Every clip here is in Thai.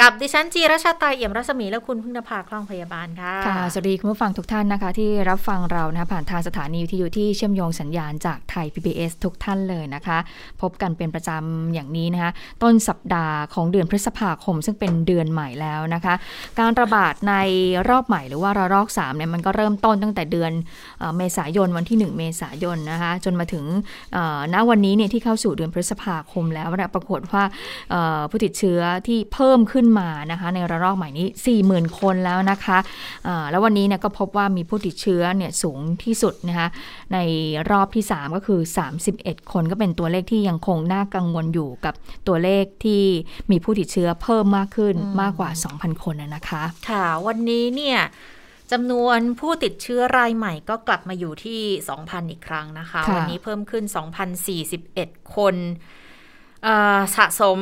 กับดิฉันจีรชาตาเอี่ยมรัศมีและคุณพึ่งนภาคล่องพยาบาลค่ะ ค่ะ สวัสดีคุณผู้ฟังทุกท่านนะคะ ที่รับฟังเรานะผ่านทางสถานีวิทยุที่เชื่อมโยงสัญญาณจากไทย PBS ทุกท่านเลยนะคะ พบกันเป็นประจำอย่างนี้นะคะ ต้นสัปดาห์ของเดือนพฤษภาคม ซึ่งเป็นเดือนใหม่แล้วนะคะ การระบาดในรอบใหม่หรือว่าระลอก3เนี่ยมันก็เริ่มต้นตั้งแต่เดือนเอเมษายนวันที่ 1 เมษายนนะคะจนมาถึงณวันนี้เนี่ยที่เข้าสู่เดือนพฤษภาคมแล้วนะปรากฏว่าผู้ติดเชื้อที่เพิ่มขึ้นมานะคะ ในระลอกใหม่นี้ 40,000 คนแล้วนะคะเอ่อแล้ววันนี้เนี่ยก็พบว่ามีผู้ติดเชื้อเนี่ยสูงที่สุดนะคะในรอบที่ 3 ก็คือ 31 คนก็เป็นตัวเลขที่ยังคงน่ากังวลอยู่กับตัวเลขที่มีผู้ติดเชื้อเพิ่มมากขึ้นมากกว่า 2,000 คนนะนะคะ ค่ะ วันนี้เนี่ยจำนวนผู้ติดเชื้อรายใหม่ก็กลับมาอยู่ที่ 2,000 อีกครั้งนะคะค่ะวันนี้เพิ่มขึ้น 2,041 คนเอ่อสะสม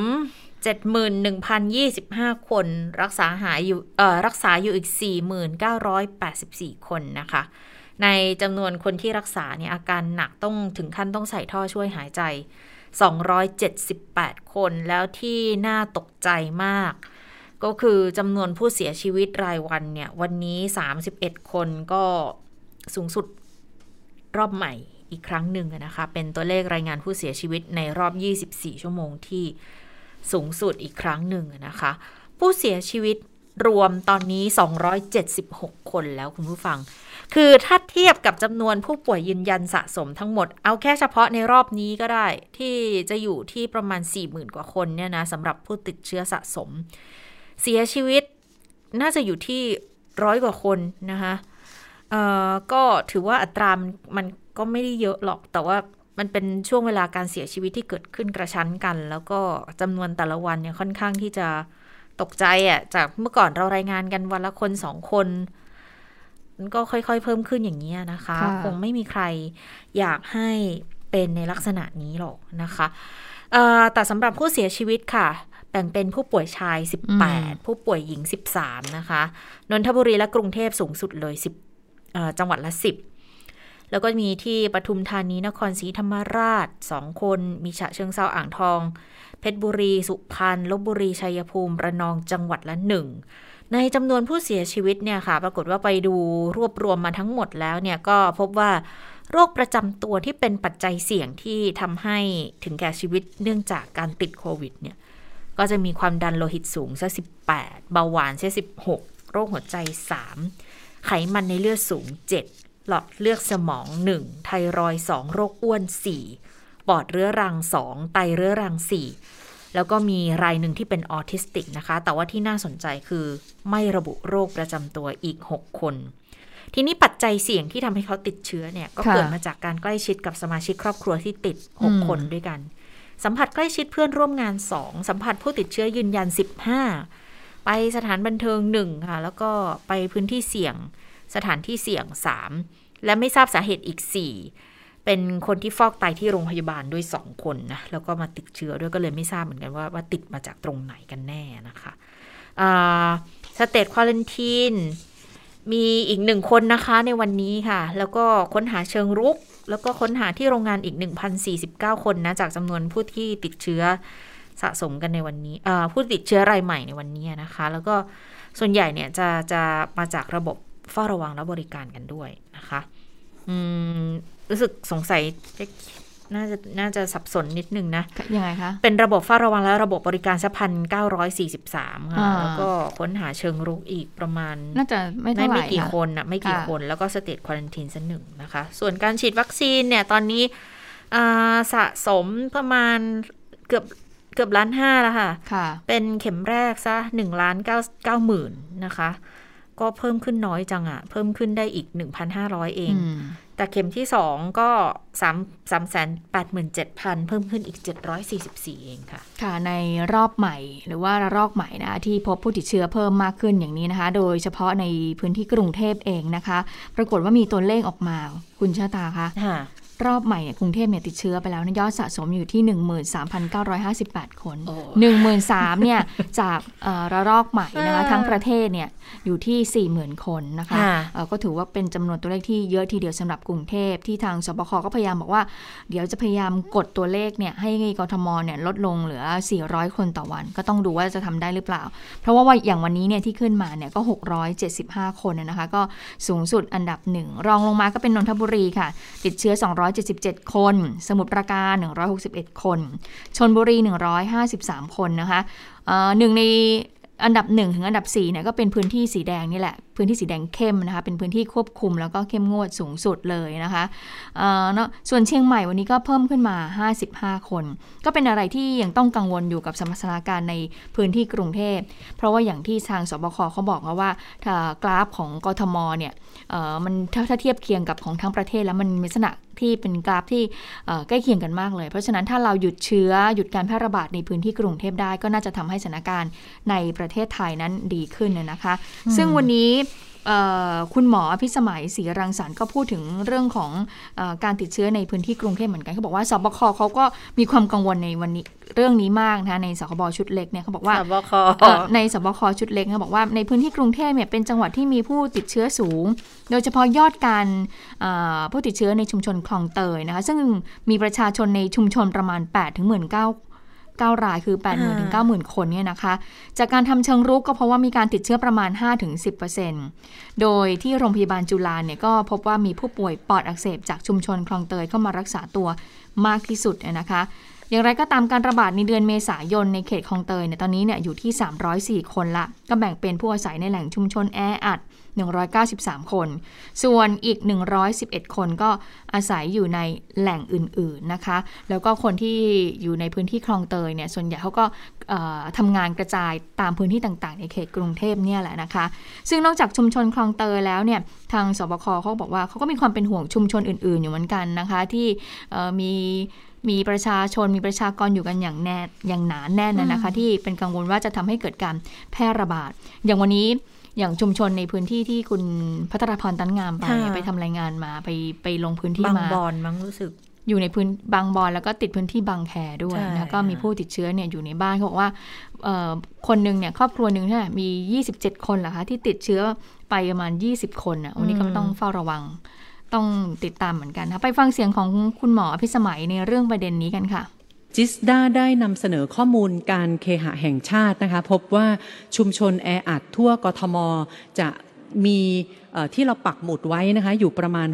71,025 คน รักษาหายอยู่รักษาอยู่อีก 4,984 คนนะคะ ในจำนวนคนที่รักษาเนี่ยอาการหนักต้องถึงขั้นต้องใส่ท่อช่วยหายใจ 278 คน แล้วที่น่าตกใจมาก ก็คือจำนวนผู้เสียชีวิตรายวันเนี่ย วันนี้ 31 คนก็สูงสุดรอบใหม่อีกครั้งหนึ่งนะคะ เป็นตัวเลขรายงานผู้เสียชีวิตในรอบ 24 ชั่วโมงที่ สูงสุดอีกครั้งหนึ่งนะคะ ผู้เสียชีวิตรวมตอนนี้ 276 คนแล้วคุณผู้ฟัง คือถ้าเทียบกับจำนวนผู้ป่วยยืนยันสะสมทั้งหมด เอาแค่เฉพาะในรอบนี้ก็ได้ ที่จะอยู่ที่ประมาณ 40,000 กว่าคนเนี่ยนะสำหรับผู้ติดเชื้อสะสม เสียชีวิตน่าจะอยู่ที่ร้อยกว่าคนนะคะ เอ่อ ก็ถือว่าอัตรามันก็ไม่ได้เยอะหรอก แต่ว่า มันเป็นช่วงเวลาการเสียชีวิตที่เกิดขึ้นกระชั้นกัน แล้วก็จำนวนแต่ละวันเนี่ยค่อนข้างที่จะตกใจอะ่ะจากเมื่อก่อนเรารายงานกันวันละคนสองคนมันก็ค่อยๆ เพิ่มขึ้นอย่างนี้ยนะคะค่ะคงไม่มีใครอยากให้เป็นในลักษณะนี้หรอกนะคะเอ่อแต่สำหรับผู้เสียชีวิตค่ะ แบ่งเป็นผู้ป่วยชาย 18 ผู้ป่วยหญิง 13 นะคะ นนทบุรีและกรุงเทพสูงสุดเลย 10เอ่อจังหวัดละ 10 แล้วก็มีที่ปทุมธานีนครศรีธรรมราช2คน มีฉะเชิงเซาอ่างทอง เพชรบุรี สุพรรณลบบุรีชัยภูมิระนองจังหวัดละหนึ่งในจำนวนผู้เสียชีวิตเนี่ยค่ะ ปรากฏว่าไปดูรวบรวมมาทั้งหมดแล้วเนี่ยก็พบว่าโรคประจำตัวที่เป็นปัจจัยเสี่ยงที่ทำให้ถึงแก่ชีวิตเนื่องจากการติดโควิดเนี่ยก็จะมีความดันโลหิตสูงซะ18 เบาหวานซะ16 โรคหัวใจ 3 ไขมันในเลือดสูง 7 หลอดเลือดสมอง 1 ไทรอยด์2โรคอ้วน 4 ปอดเรื้อรัง 2 ไตเรื้อรัง 4 แล้วก็มีรายหนึ่งที่เป็นออทิสติกนะคะ แต่ว่าที่น่าสนใจคือไม่ระบุโรคประจำตัวอีก 6 คน ทีนี้ปัจจัยเสี่ยงที่ทำให้เขาติดเชื้อเนี่ยก็ค่ะเกิดมาจากการใกล้ชิดกับสมาชิกครอบครัวที่ติดอืม6คนด้วยกัน สัมผัสใกล้ชิดเพื่อนร่วมงาน 2 สัมผัสผู้ติดเชื้อยืนยัน 15 ไปสถานบันเทิง1ค่ะแล้วก็ไปพื้นที่เสี่ยง สถานที่เสี่ยง 3 และไม่ทราบสาเหตุอีก 4 เป็นคนที่ฟอกไตที่โรงพยาบาลด้วย 2 คนนะ แล้วก็มาติดเชื้อด้วยก็เลยไม่ทราบเหมือนกันว่าว่าติดมาจากตรงไหนกันแน่นะคะสเตทควอลันทีนมีอีกหนึ่งคนนะคะในวันนี้ค่ะ แล้วก็ค้นหาเชิงรุก แล้วก็ค้นหาที่โรงงานอีก 1,049 คนนะ จากจำนวนผู้ที่ติดเชื้อสะสมกันในวันนี้ผู้ติดเชื้อรายใหม่ในวันนี้นะคะ แล้วก็ส่วนใหญ่เนี่ยจะจะมาจากระบบ เฝ้าระวังและบริการกันด้วยนะคะอืมรู้สึกสงสัยน่าจะน่าจะสับสนนิดนึงนะ ยังไงคะ เป็นระบบเฝ้าระวังและระบบบริการสัพันเก้าร้อยสี่สิบสามค่ะอ่าแล้วก็ค้นหาเชิงรุกอีกประมาณ น่าจะไม่ไม่เท่าไหไม่ร่กี่ค่ะคนนะไม่กี่ค่ะคนแล้วก็สเตทควอลันทีนสักหนึ่งนะคะ ส่วนการฉีดวัคซีนเนี่ย ตอนนี้อ่าสะสมประมาณเกือบเกือบล้านห้าแล้วค่ะค่ะ เป็นเข็มแรกซะหนึ่งล้านเก้าเก้าหมื่นนะคะ ก็เพิ่มขึ้นน้อยจังอะ่ะเพิ่มขึ้นได้อีก 1,500 เองอืมแต่เข็มที่สองก็ 3 3 8 7 0 0 0 เพิ่มขึ้นอีก 744 เองค่ะ ค่ะ ในรอบใหม่หรือว่าระลอกใหม่นะที่พบผู้ติดเชื้อเพิ่มมากขึ้นอย่างนี้นะคะ โดยเฉพาะในพื้นที่กรุงเทพเองนะคะ ปรากฏว่ามีตัวเลขออกมา คุณชาตาคะรอบใหม่เนี่ยกรุงเทพเนี่ยติดเชื้อไปแล้วนะยอดสะสมอยู่ที่ 13,958 คน 13,000เนี่ยจากระลอกใหม่นะคะทั้งประเทศเนี่ยอยู่ที่ 40,000 คนนะคะก็ถือว่าเป็นจำนวนตัวเลขที่เยอะทีเดียวสำหรับกรุงเทพที่ทางสบคก็พยายามบอกว่า เดี๋ยวจะพยายามกดตัวเลขเนี่ยให้กทมเนี่ยลดลงเหลือ 400 คนต่อวัน ก็ต้องดูว่าจะทำได้หรือเปล่า เพราะว่าอย่างวันนี้เนี่ยที่ขึ้นมาเนี่ยก็ 675 คนนะคะ ก็สูงสุดอันดับหนึ่งรองลงมาก็เป็นนนทบุรีค่ะ ติดเชื้อ 277 คน สมุทรปราการ 161 คนชนบุรี 153 คนนะคะหนึ่งในอันดับ 1 ถึงอันดับ4เนี่ยก็เป็นพื้นที่สีแดงนี่แหละ พื้นที่สีแดงเข้มนะคะเป็นพื้นที่ควบคุมแล้วก็เข้มงวดสูงสุดเลยนะคะเนาะส่วนเชียงใหม่วันนี้ก็เพิ่มขึ้นมา 55 คน ก็เป็นอะไรที่ยังต้องกังวลอยู่กับสมรรถการในพื้นที่กรุงเทพ เพราะว่าอย่างที่ทางสบคเขาบอกว่าถ้ากราฟของกทมเนี่ยมันถ้าเทียบเคียงกับของทั้งประเทศแล้วมันมีลักษณะที่เป็นกราฟที่ใกล้เคียงกันมากเลย เพราะฉะนั้นถ้าเราหยุดเชื้อหยุดการแพร่ระบาดในพื้นที่กรุงเทพได้ ก็น่าจะทำให้สถานการณ์ในประเทศไทยนั้นดีขึ้นนะคะ ซึ่งวันนี้ คุณหมอพิสมัยศรีรังสรรค์ก็พูดถึงเรื่องของอการติดเชื้อในพื้นที่กรุงเทพเหมือนกันเขาบอกว่าสบคเขาก็มีความกังวลในวันนี้เรื่องนี้มากนะในสคบชุดเล็กเนี่ยเขาบอกว่าสบคในสบคชุดเล็กเขาบอกว่าในพื้นที่กรุงเทพเนี่ยเป็นจังหวัดที่มีผู้ติดเชื้อสูง โดยเฉพาะยอดการผู้ติดเชื้อในชุมชนคลองเตยนะคะซึ่งมีประชาชนในชุมชนประมาณ8ถึงหมื่นเก้า 9 รายคือ 8 0 0 0 0ถึง90,000 คนเนี่ยนะคะ จากการทำเชิงรุกก็เพราะว่ามีการติดเชื้อประมาณ 5-10%โดยที่โรงพยาบาลจุฬาเนี่ยก็พบว่ามีผู้ป่วยปอดอักเสบจากชุมชนคลองเตยเข้ามารักษาตัวมากที่สุดนะคะ อย่างไรก็ตามการระบาดในเดือนเมษายนในเขตคลองเตยเนี่ยตอนนี้เนี่ยอยู่ที่ 304 คนละ ก็แบ่งเป็นผู้อาศัยในแหล่งชุมชนแออัด 193 คน ส่วนอีก 111 คนก็อาศัยอยู่ในแหล่งอื่นๆนะคะ แล้วก็คนที่อยู่ในพื้นที่คลองเตยเนี่ยส่วนใหญ่เขาก็ทำงานกระจายตามพื้นที่ต่างๆ ในเขตกรุงเทพเนี่ยแหละนะคะ ซึ่งนอกจากชุมชนคลองเตยแล้วเนี่ยทางสบคเขาบอกว่าเขาก็มีความเป็นห่วงชุมชนอื่น ๆ อยู่เหมือนกันนะคะ ที่มี มีประชาชนมีประชากรอยู่กันอย่างแน่อย่างหนาแน่นนะคะ ที่เป็นกังวลว่าจะทำให้เกิดการแพร่ระบาด อย่างวันนี้อย่างชุมชนในพื้นที่ที่คุณพัทรพรตันงามไปไปทำรายงานมาไปไปลงพื้นที่มาบางบอนมั้งรู้สึกอยู่ในพื้นบางบอนแล้วก็ติดพื้นที่บางแคด้วยแล้วก็มีผู้ติดเชื้อเนี่ยอยู่ในบ้านเขาบอกว่าคนหนึ่งเนี่ยครอบครัวหนึ่งเนี่ยมี 27 คนเหรอคะที่ติดเชื้อไปประมาณ 20 คนอะวันนี้ก็ต้องเฝ้าระวัง ต้องติดตามเหมือนกันนะไปฟังเสียงของคุณหมอพิสมัยในเรื่องประเด็นนี้กันค่ะจิสดาได้นำเสนอข้อมูลการเคหะแห่งชาตินะคะพบว่าชุมชนแออัดทั่วกทม จะมีที่เราปักหมุดไว้นะคะอยู่ประมาณ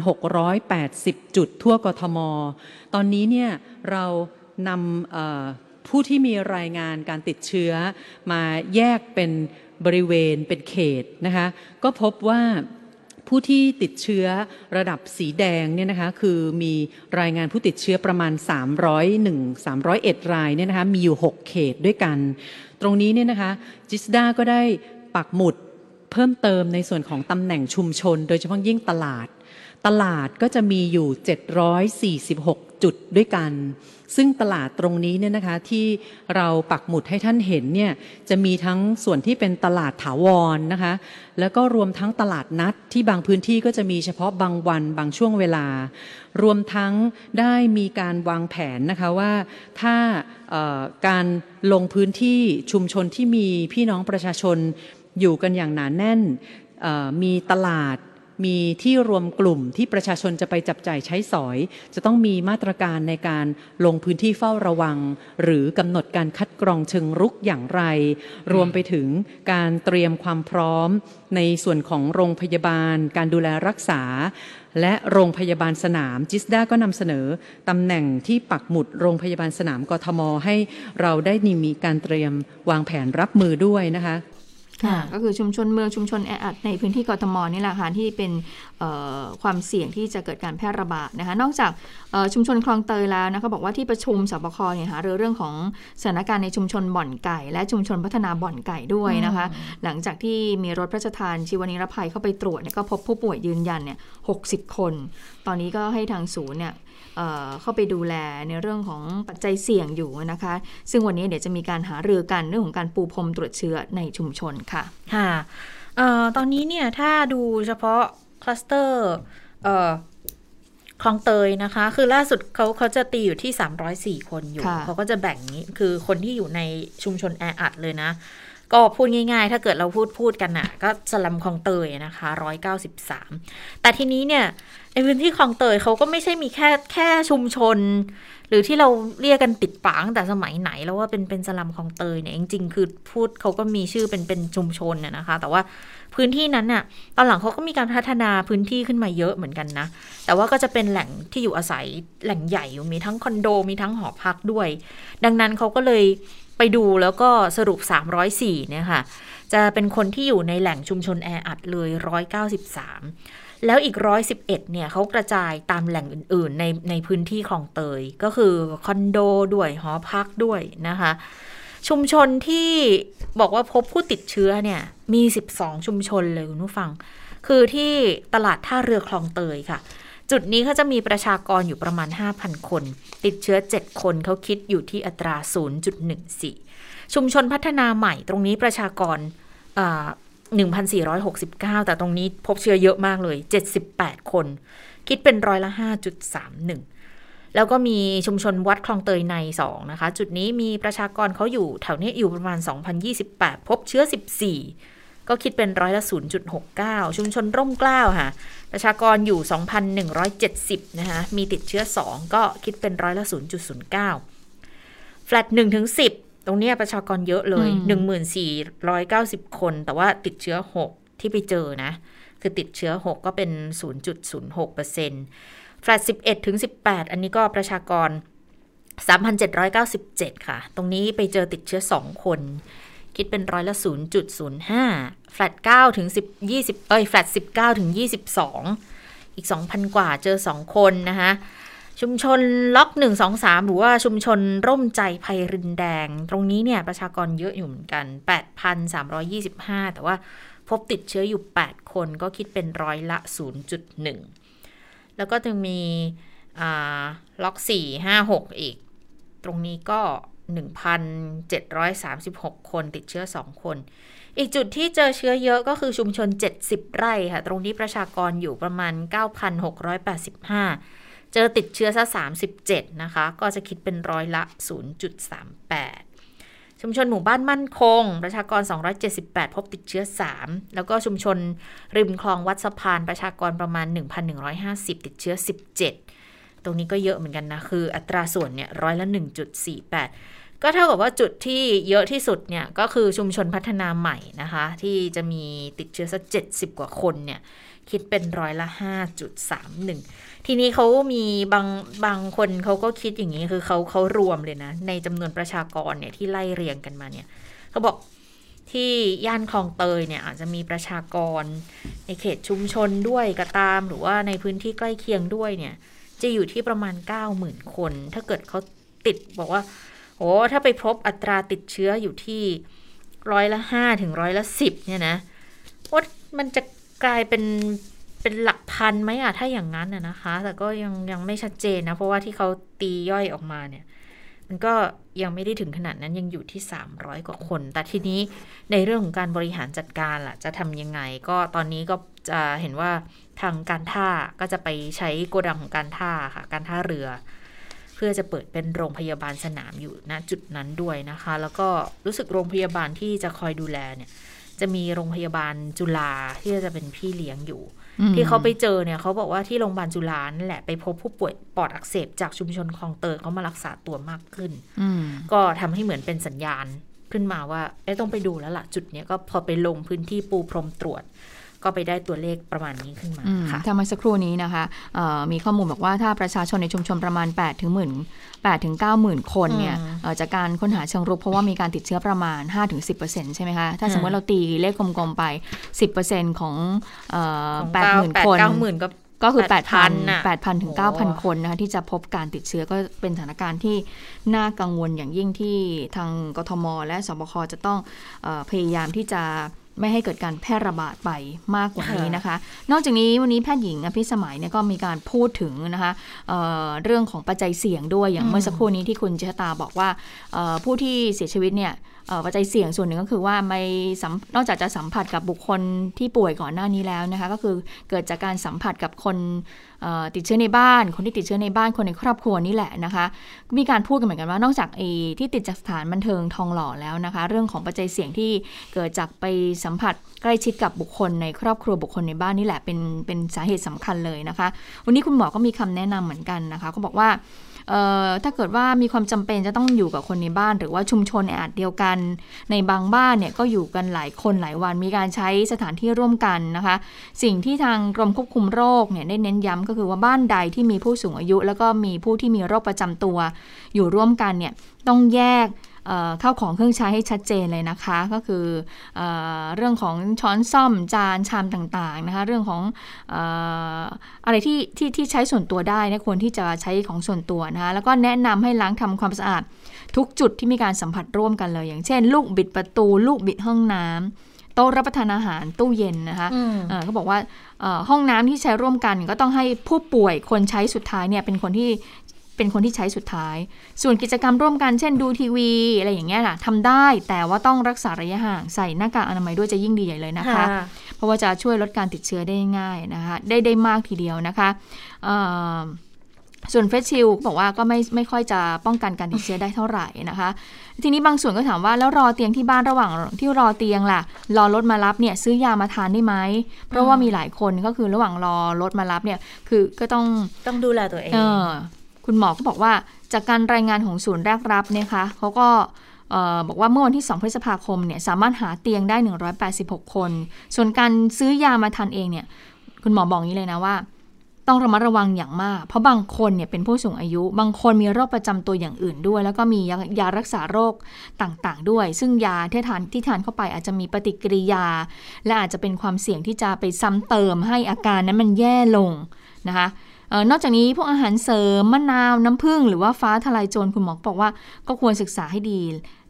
680 จุดทั่วกทม ตอนนี้เนี่ยเรานำผู้ที่มีรายงานการติดเชื้อมาแยกเป็นบริเวณเป็นเขตนะคะก็พบว่า ผู้ที่ติดเชื้อระดับสีแดงเนี่ยนะคะคือมีรายงานผู้ติดเชื้อประมาณ 301 301 รายเนี่ยนะคะมีอยู่ 6 เขตด้วยกัน ตรงนี้เนี่ยนะคะจิสดาก็ได้ปักหมุดเพิ่มเติมในส่วนของตำแหน่งชุมชน โดยเฉพาะยิ่งตลาด ตลาดก็จะมีอยู่ 746 จุดด้วยกัน ซึ่งตลาดตรงนี้เนี่ยนะคะที่เราปักหมุดให้ท่านเห็นเนี่ยจะมีทั้งส่วนที่เป็นตลาดถาวรนนะคะ แล้วก็รวมทั้งตลาดนัดที่บางพื้นที่ก็จะมีเฉพาะบางวันบางช่วงเวลา รวมทั้งได้มีการวางแผนนะคะว่าถ้าการลงพื้นที่ชุมชนที่มีพี่น้องประชาชนอยู่กันอย่างหนานแน่นมีตลาด มีที่รวมกลุ่มที่ประชาชนจะไปจับจ่ายใช้สอย จะต้องมีมาตรการในการลงพื้นที่เฝ้าระวัง หรือกำหนดการคัดกรองเชิงรุกอย่างไร รวมไปถึงการเตรียมความพร้อม ในส่วนของโรงพยาบาล การดูแลรักษา และโรงพยาบาลสนามจิสดาก็นำเสนอตำแหน่งที่ปักหมุดโรงพยาบาลสนามกทม ให้เราได้มีการเตรียมวางแผนรับมือด้วยนะคะค่ะ ก็คือชุมชนเมืองชุมชนแออัดในพื้นที่กรทมนี่แหละค่ะที่เป็นความเสี่ยงที่จะเกิดการแพร่ระบาดนะคะนอกจากชุมชนคลองเตยแล้วนะคะบอกว่าที่ประชุมสบคเนี่ยหาเรื่องของสถานการณ์ในชุมชนบ่อนไก่ และชุมชนพัฒนาบ่อนไก่ด้วยนะคะ หลังจากที่มีรถพระราชทานชีวนิรภัยเข้าไปตรวจเนี่ยก็พบผู้ป่วยยืนยันเนี่ยหกคน ตอนนี้ก็ให้ทางศูนย์เนี่ย เข้าไปดูแลในเรื่องของปัจจัยเสี่ยงอยู่นะคะ ซึ่งวันนี้เดี๋ยวจะมีการหารือกันเรื่องของการปูพรมตรวจเชื้อในชุมชนค่ะค่ะตอนนี้เนี่ยถ้าดูเฉพาะคลัสเตอร์คลองเตยนะคะ คือล่าสุดเขาเขาจะตีอยู่ที่ 304 คนอยู่ เขาก็จะแบ่งนี้คือคนที่อยู่ในชุมชนแออัดเลยนะ ก็พูดง่ายๆ ถ้าเกิดเราพูดพูดกันนะ่ะก็สลัมคลองเตยนะคะ193แต่ทีนี้เนี่ยในพื้นที่คลองเตยเขาก็ไม่ใช่มีแค่แค่ชุมชน หรือที่เราเรียกกันติดปากแต่สมัยไหนแล้วว่าเป็นเป็นสลัมคลองเตยเนี่ยจริงๆคือพูดเขาก็มีชื่อเป็นเป็นชุมชนเนี่ยนะคะ แต่ว่าพื้นที่นั้นน่ะตอนหลังเขาก็มีการพัฒนาพื้นที่ขึ้นมาเยอะเหมือนกันนะ แต่ว่าก็จะเป็นแหล่งที่อยู่อาศัยแหล่งใหญ่อยู่มีทั้งคอนโดมีทั้งหอพักด้วย ดังนั้นเขาก็เลย ไปดูแล้วก็สรุป 304เนี่ยค่ะ จะเป็นคนที่อยู่ในแหล่งชุมชนแออัดเลย 193 แล้วอีก 111เนี่ยเขากระจายตามแหล่งอื่นๆ ในในพื้นที่คลองเตย ก็คือคอนโดด้วยหอพักด้วยนะคะ ชุมชนที่บอกว่าพบผู้ติดเชื้อเนี่ยมี 12 ชุมชนเลยคุณผู้ฟัง คือที่ตลาดท่าเรือคลองเตยค่ะ จุดนี้เขาจะมีประชากรอยู่ประมาณ 5,000 คน ติดเชื้อ 7 คนเขาคิดอยู่ที่อัตรา 0.14 ชุมชนพัฒนาใหม่ตรงนี้ประชากร1,469 แต่ตรงนี้พบเชื้อเยอะมากเลย 78 คน คิดเป็นร้อยละ 5.31 แล้วก็มีชุมชนวัดคลองเตยใน2นะคะ จุดนี้มีประชากรเขาอยู่แถวนี้อยู่ประมาณ 2,028 พบเชื้อ 14 ก็คิดเป็นร้อยละ 0.69 ชุมชนร่มเกล้าค่ะ ประชากรอยู่ 2,170 นะคะ มีติดเชื้อ 2 ก็คิดเป็นร้อยละ 0.09 แฟลต1ถึง10 ตรงนี้ประชากรเยอะเลย 1,490 คน แต่ว่าติดเชื้อ 6 ที่ไปเจอนะ คือติดเชื้อ 6 ก็เป็น 0.06%เปอร์เซ็นต์แฟลต11ถึง18 อันนี้ก็ประชากร 3,797 ค่ะ ตรงนี้ไปเจอติดเชื้อ 2 คน คิดเป็นร้อยละ 0.05 แฟลต9ถึง10 20 เอ้ย แฟลต19 ถึง 22 อีก 2,000 กว่าเจอ 2 คนนะคะชุมชนล็อก 1 2 3 หรือว่าชุมชนร่มใจภัยรินแดง ตรงนี้เนี่ยประชากรเยอะอยู่เหมือนกัน 8,325 แต่ว่าพบติดเชื้ออยู่ 8 คนก็คิดเป็นร้อยละ 0.1 แล้วก็จะมีล็อก 4 5 6 อีก ตรงนี้ก็ 1,736 คนติดเชื้อ 2 คน อีกจุดที่เจอเชื้อเยอะก็คือชุมชน 70 ไร่ค่ะ ตรงนี้ประชากรอยู่ประมาณ 9,685 เจอติดเชื้อซะ 37 นะคะ ก็จะคิดเป็นร้อยละ 0.38 ชุมชนหมู่บ้านมั่นคง ประชากร 278 พบติดเชื้อ 3 แล้วก็ชุมชนริมคลองวัดสะพาน ประชากรประมาณ 1,150 ติดเชื้อ 17ตรงนี้ก็เยอะเหมือนกันนะ คืออัตราส่วนเนี่ยร้อยละ 1.48 ก็เท่ากับว่าจุดที่เยอะที่สุดเนี่ยก็คือชุมชนพัฒนาใหม่นะคะ ที่จะมีติดเชื้อสัก70กว่าคนเนี่ยคิดเป็นร้อยละ5.31ทีนี้เขามีบางบางคนเขาก็คิดอย่างนี้คือเขาเขารวมเลยนะ ในจำนวนประชากรเนี่ยที่ไล่เรียงกันมาเนี่ยเขาบอกที่ย่านคลองเตยเนี่ยอาจจะมีประชากรในเขตชุมชนด้วยก็ตาม หรือว่าในพื้นที่ใกล้เคียงด้วยเนี่ย จะอยู่ที่ประมาณ 90,000 คน ถ้าเกิดเขาติดบอกว่า โอ้ถ้าไปพบอัตราติดเชื้ออยู่ที่ร้อยละห้าถึงร้อยละสิบเนี่ยนะว่ามันจะกลายเป็นเป็นหลักพันไหมอะถ้าอย่างนั้นอะนะคะ แต่ก็ยังยังไม่ชัดเจนนะ เพราะว่าที่เขาตีย่อยออกมาเนี่ย มันก็ยังไม่ได้ถึงขนาดนั้นยังอยู่ที่ 300 กว่าคน แต่ทีนี้ในเรื่องของการบริหารจัดการล่ะ จะทำยังไง ก็ตอนนี้ก็จะเห็นว่าทางการท่าก็จะไปใช้โกดังของการท่าค่ะ การท่าเรือ เพื่อจะเปิดเป็นโรงพยาบาลสนามอยู่ณจุดนั้นด้วยนะคะ แล้วก็รู้สึกโรงพยาบาลที่จะคอยดูแลเนี่ย จะมีโรงพยาบาลจุฬาที่จะเป็นพี่เลี้ยงอยู่ ที่เขาไปเจอเนี่ยเขาบอกว่าที่โรงพยาบาลจุฬานั่นแหละไปพบผู้ป่วยปอดอักเสบจากชุมชนคลองเตยเขามารักษาตัวมากขึ้นก็ทำให้เหมือนเป็นสัญญาณขึ้นมาว่าต้องไปดูแล้วล่ะจุดเนี้ยก็พอไปลงพื้นที่ปูพรมตรวจ ก็ไปได้ตัวเลขประมาณนี้ขึ้นมาอืมค่ะถ้าเมื่อสักครู่นี้นะคะเอ่อมีข้อมูลบอกว่าถ้าประชาชนในชุมชนประมาณ8ถึงหมื่น8ถึง9หมื่นคนเนี่ยอืมเอ่อจากการค้นหาเชิงรุกเพราะว่ามีการติดเชื้อประมาณ 5-10%ถึงใช่ไหมคะถ้าสมมติอืมเราตีเลขกลมๆไป 10%ของเอ่อของแปดหมื่นแปดคนเก้าหมื่นก็ก็คือ 8,000 8,000น่ะ8,000ถึงโอ้9,000 คนนะคะที่จะพบการติดเชื้อก็เป็นสถานการณ์ที่น่ากังวลอย่างยิ่งที่ทางกทม และสบคจะต้องเออพยายามที่จะ ไม่ให้เกิดการแพร่ระบาดไปมากกว่านี้นะคะ นอกจากนี้วันนี้แพทย์หญิงอภิสมัยเนี่ยก็มีการพูดถึงนะคะเอ่อเรื่องของปัจจัยเสี่ยงด้วยอย่างอืมเมื่อสักครู่นี้ที่คุณเจษตาบอกว่าเอ่อผู้ที่เสียชีวิตเนี่ยเอ่อ ปัจจัยเสี่ยงส่วนหนึ่งก็คือว่าไม่นอกจากจะสัมผัสกับบุคคลที่ป่วยก่อนหน้านี้แล้วนะคะ ก็คือเกิดจากการสัมผัสกับคนติดเชื้อในบ้าน คนที่ติดเชื้อในบ้านคนในครอบครัวนี่แหละนะคะ มีการพูดกันเหมือนกันว่านอกจากไอ้ที่ติดจากสถานบันเทิงทองหล่อแล้วนะคะ เรื่องของปัจจัยเสี่ยงที่เกิดจากไปสัมผัสใกล้ชิดกับบุคคลในครอบครัวบุคคลในบ้านนี่แหละเป็นเป็นสาเหตุสำคัญเลยนะคะ วันนี้คุณหมอก็มีคำแนะนำเหมือนกันนะคะเขาบอกว่า ถ้าเกิดว่ามีความจำเป็นจะต้องอยู่กับคนในบ้าน หรือว่าชุมชนแออัดเดียวกัน ในบางบ้านเนี่ยก็อยู่กันหลายคนหลายวันมีการใช้สถานที่ร่วมกันนะคะ สิ่งที่ทางกรมควบคุมโรคเนี่ยได้เน้นย้ำก็คือว่าบ้านใดที่มีผู้สูงอายุ แล้วก็มีผู้ที่มีโรคประจำตัว อยู่ร่วมกันเนี่ยต้องแยก เอ่อข้าวของเครื่องใช้ให้ชัดเจนเลยนะคะ ก็คือเออเรื่องของช้อนซ่อมจานชามต่างๆนะคะ เรื่องของเอออะไรที่ที่ที่ใช้ส่วนตัวได้นะควรที่จะใช้ของส่วนตัวนะคะแล้วก็แนะนำให้ล้างทำความสะอาดทุกจุดที่มีการสัมผัสร่วมกันเลย อย่างเช่น ลูกบิดประตู ลูกบิดห้องน้ำโต๊ะรับประทานอาหารตู้เย็นนะคะอืมเอ่อเขาบอกว่าเอ่อห้องน้ำที่ใช้ร่วมกันก็ต้องให้ผู้ป่วยคนใช้สุดท้ายเนี่ยเป็นคนที่ เป็นคนที่ใช้สุดท้าย ส่วนกิจกรรมร่วมกันเช่นดูทีวี อะไรอย่างเงี้ยนะทำได้แต่ว่าต้องรักษาระยะห่างใส่หน้ากากอนามัยด้วยจะยิ่งดีใหญ่เลยนะคะ เพราะว่าจะช่วยลดการติดเชื้อได้ง่ายนะคะได้ได้มากทีเดียวนะคะเอ่อส่วนเฟสชิลบอกว่าก็ไม่ไม่ค่อยจะป้องกันการติดเชื้อได้เท่าไหร่นะคะ ทีนี้บางส่วนก็ถามว่าแล้วรอเตียงที่บ้านระหว่างที่รอเตียงล่ะ รอรถมารับเนี่ยซื้อยามาทานได้ไหม เพราะว่ามีหลายคนก็คือระหว่างรอรถมารับเนี่ยคือก็ต้องต้องดูแลตัวเองเออ คุณหมอก็บอกว่าจากการรายงานของศูนย์แรกรับเนะคะเขาก็ออบอกว่าเมื่อวันที่ 2 พฤษภาคมเนี่ยสามารถหาเตียงได้ 186 คน ส่วนการซื้อยามาทานเองเนี่ยคุณหมอบอกอย่างนี้เลยนะว่า ต้องระมัดระวังอย่างมาก เพราะบางคนเนี่ยเป็นผู้สูงอายุ บางคนมีโรคประจำตัวอย่างอื่นด้วย แล้วก็มียายารักษาโรคต่างๆ ด้วย ซึ่งยาที่ทานที่ทานเข้าไปอาจจะมีปฏิกิริยา และอาจจะเป็นความเสี่ยงที่จะไปซ้ำเติมให้อาการนั้นมันแย่ลงนะคะ นอกจากนี้พวกอาหารเสริมมะนาวน้ำผึ้งหรือว่าฟ้าทลายโจรคุณหมอบอกว่าก็ควรศึกษาให้ดี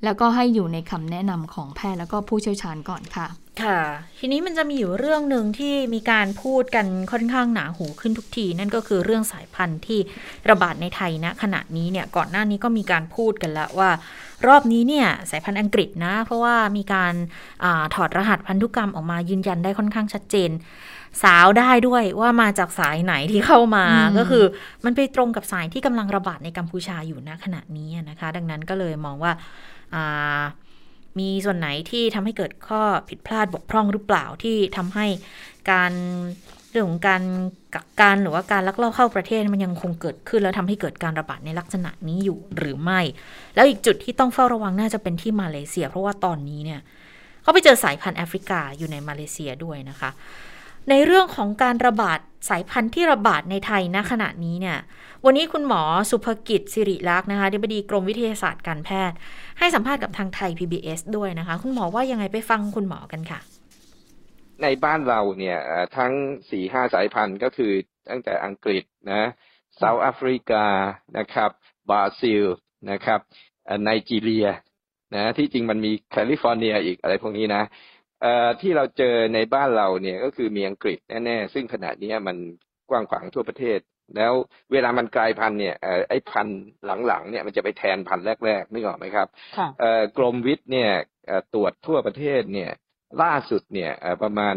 แล้วก็ให้อยู่ในคำแนะนำของแพทย์แล้วก็ผู้เชี่ยวชาญก่อนค่ะ ค่ะ ทีนี้มันจะมีอยู่เรื่องหนึ่งที่มีการพูดกันค่อนข้างหนาหูขึ้นทุกที นั่นก็คือเรื่องสายพันธุ์ที่ระบาดในไทยณขณะนี้เนี่ยก่อนหน้านี้ก็มีการพูดกันแล้วว่า รอบนี้เนี่ยสายพันธุ์อังกฤษนะ เพราะว่ามีการอาถอดรหัสพันธุกรรมออกมายืนยันได้ค่อนข้างชัดเจน สาวได้ด้วยว่ามาจากสายไหนที่เข้ามาอืมก็คือ มันไปตรงกับสายที่กำลังระบาดในกัมพูชาอยู่ณขณะนี้นะคะ ดังนั้นก็เลยมองว่าอ่ามีส่วนไหนที่ทำให้เกิดข้อผิดพลาดบกพร่องหรือเปล่าที่ทำให้การเรื่องของการกักกันหรือว่าการลักลอบเข้าประเทศมันยังคงเกิดขึ้น แล้วทำให้เกิดการระบาดในลักษณะนี้อยู่หรือไม่ แล้วอีกจุดที่ต้องเฝ้าระวังน่าจะเป็นที่มาเลเซีย เพราะว่าตอนนี้เนี่ยเขาไปเจอสายพันธุ์แอฟริกาอยู่ในมาเลเซียด้วยนะคะ ในเรื่องของการระบาดสายพันธุ์ที่ระบาดในไทยณขณะนี้เนี่ย วันนี้คุณหมอสุภกิจสิริลักษ์นะคะอธิบดีกรมวิทยาศาสตร์การแพทย์ ให้สัมภาษณ์กับทางไทย PBS ด้วยนะคะ คุณหมอว่ายังไงไปฟังคุณหมอกันค่ะ ในบ้านเราเนี่ยทั้งสี่ห้าสายพันธุ์ก็คือตั้งแต่อังกฤษนะเซาท์แอฟริกานะครับบราซิลนะครับไนจีเรียนะที่จริงมันมีแคลิฟอร์เนียอีกอะไรพวกนี้นะ ที่เราเจอในบ้านเราเนี่ยก็คือมีอังกฤษแน่ๆซึ่งขณะเนี้ยมันกว้างขวางทั่วประเทศ แล้วเวลามันกลายพันธุ์เนี่ยเอ่อไอ้พันธุ์หลังๆเนี่ยมันจะไปแทนพันธุ์แรกๆนึกออกไหมครับค่ะเอ่อกรมวิทย์เนี่ยเอ่อตรวจทั่วประเทศเนี่ยล่าสุดเนี่ยเอ่อประมาณ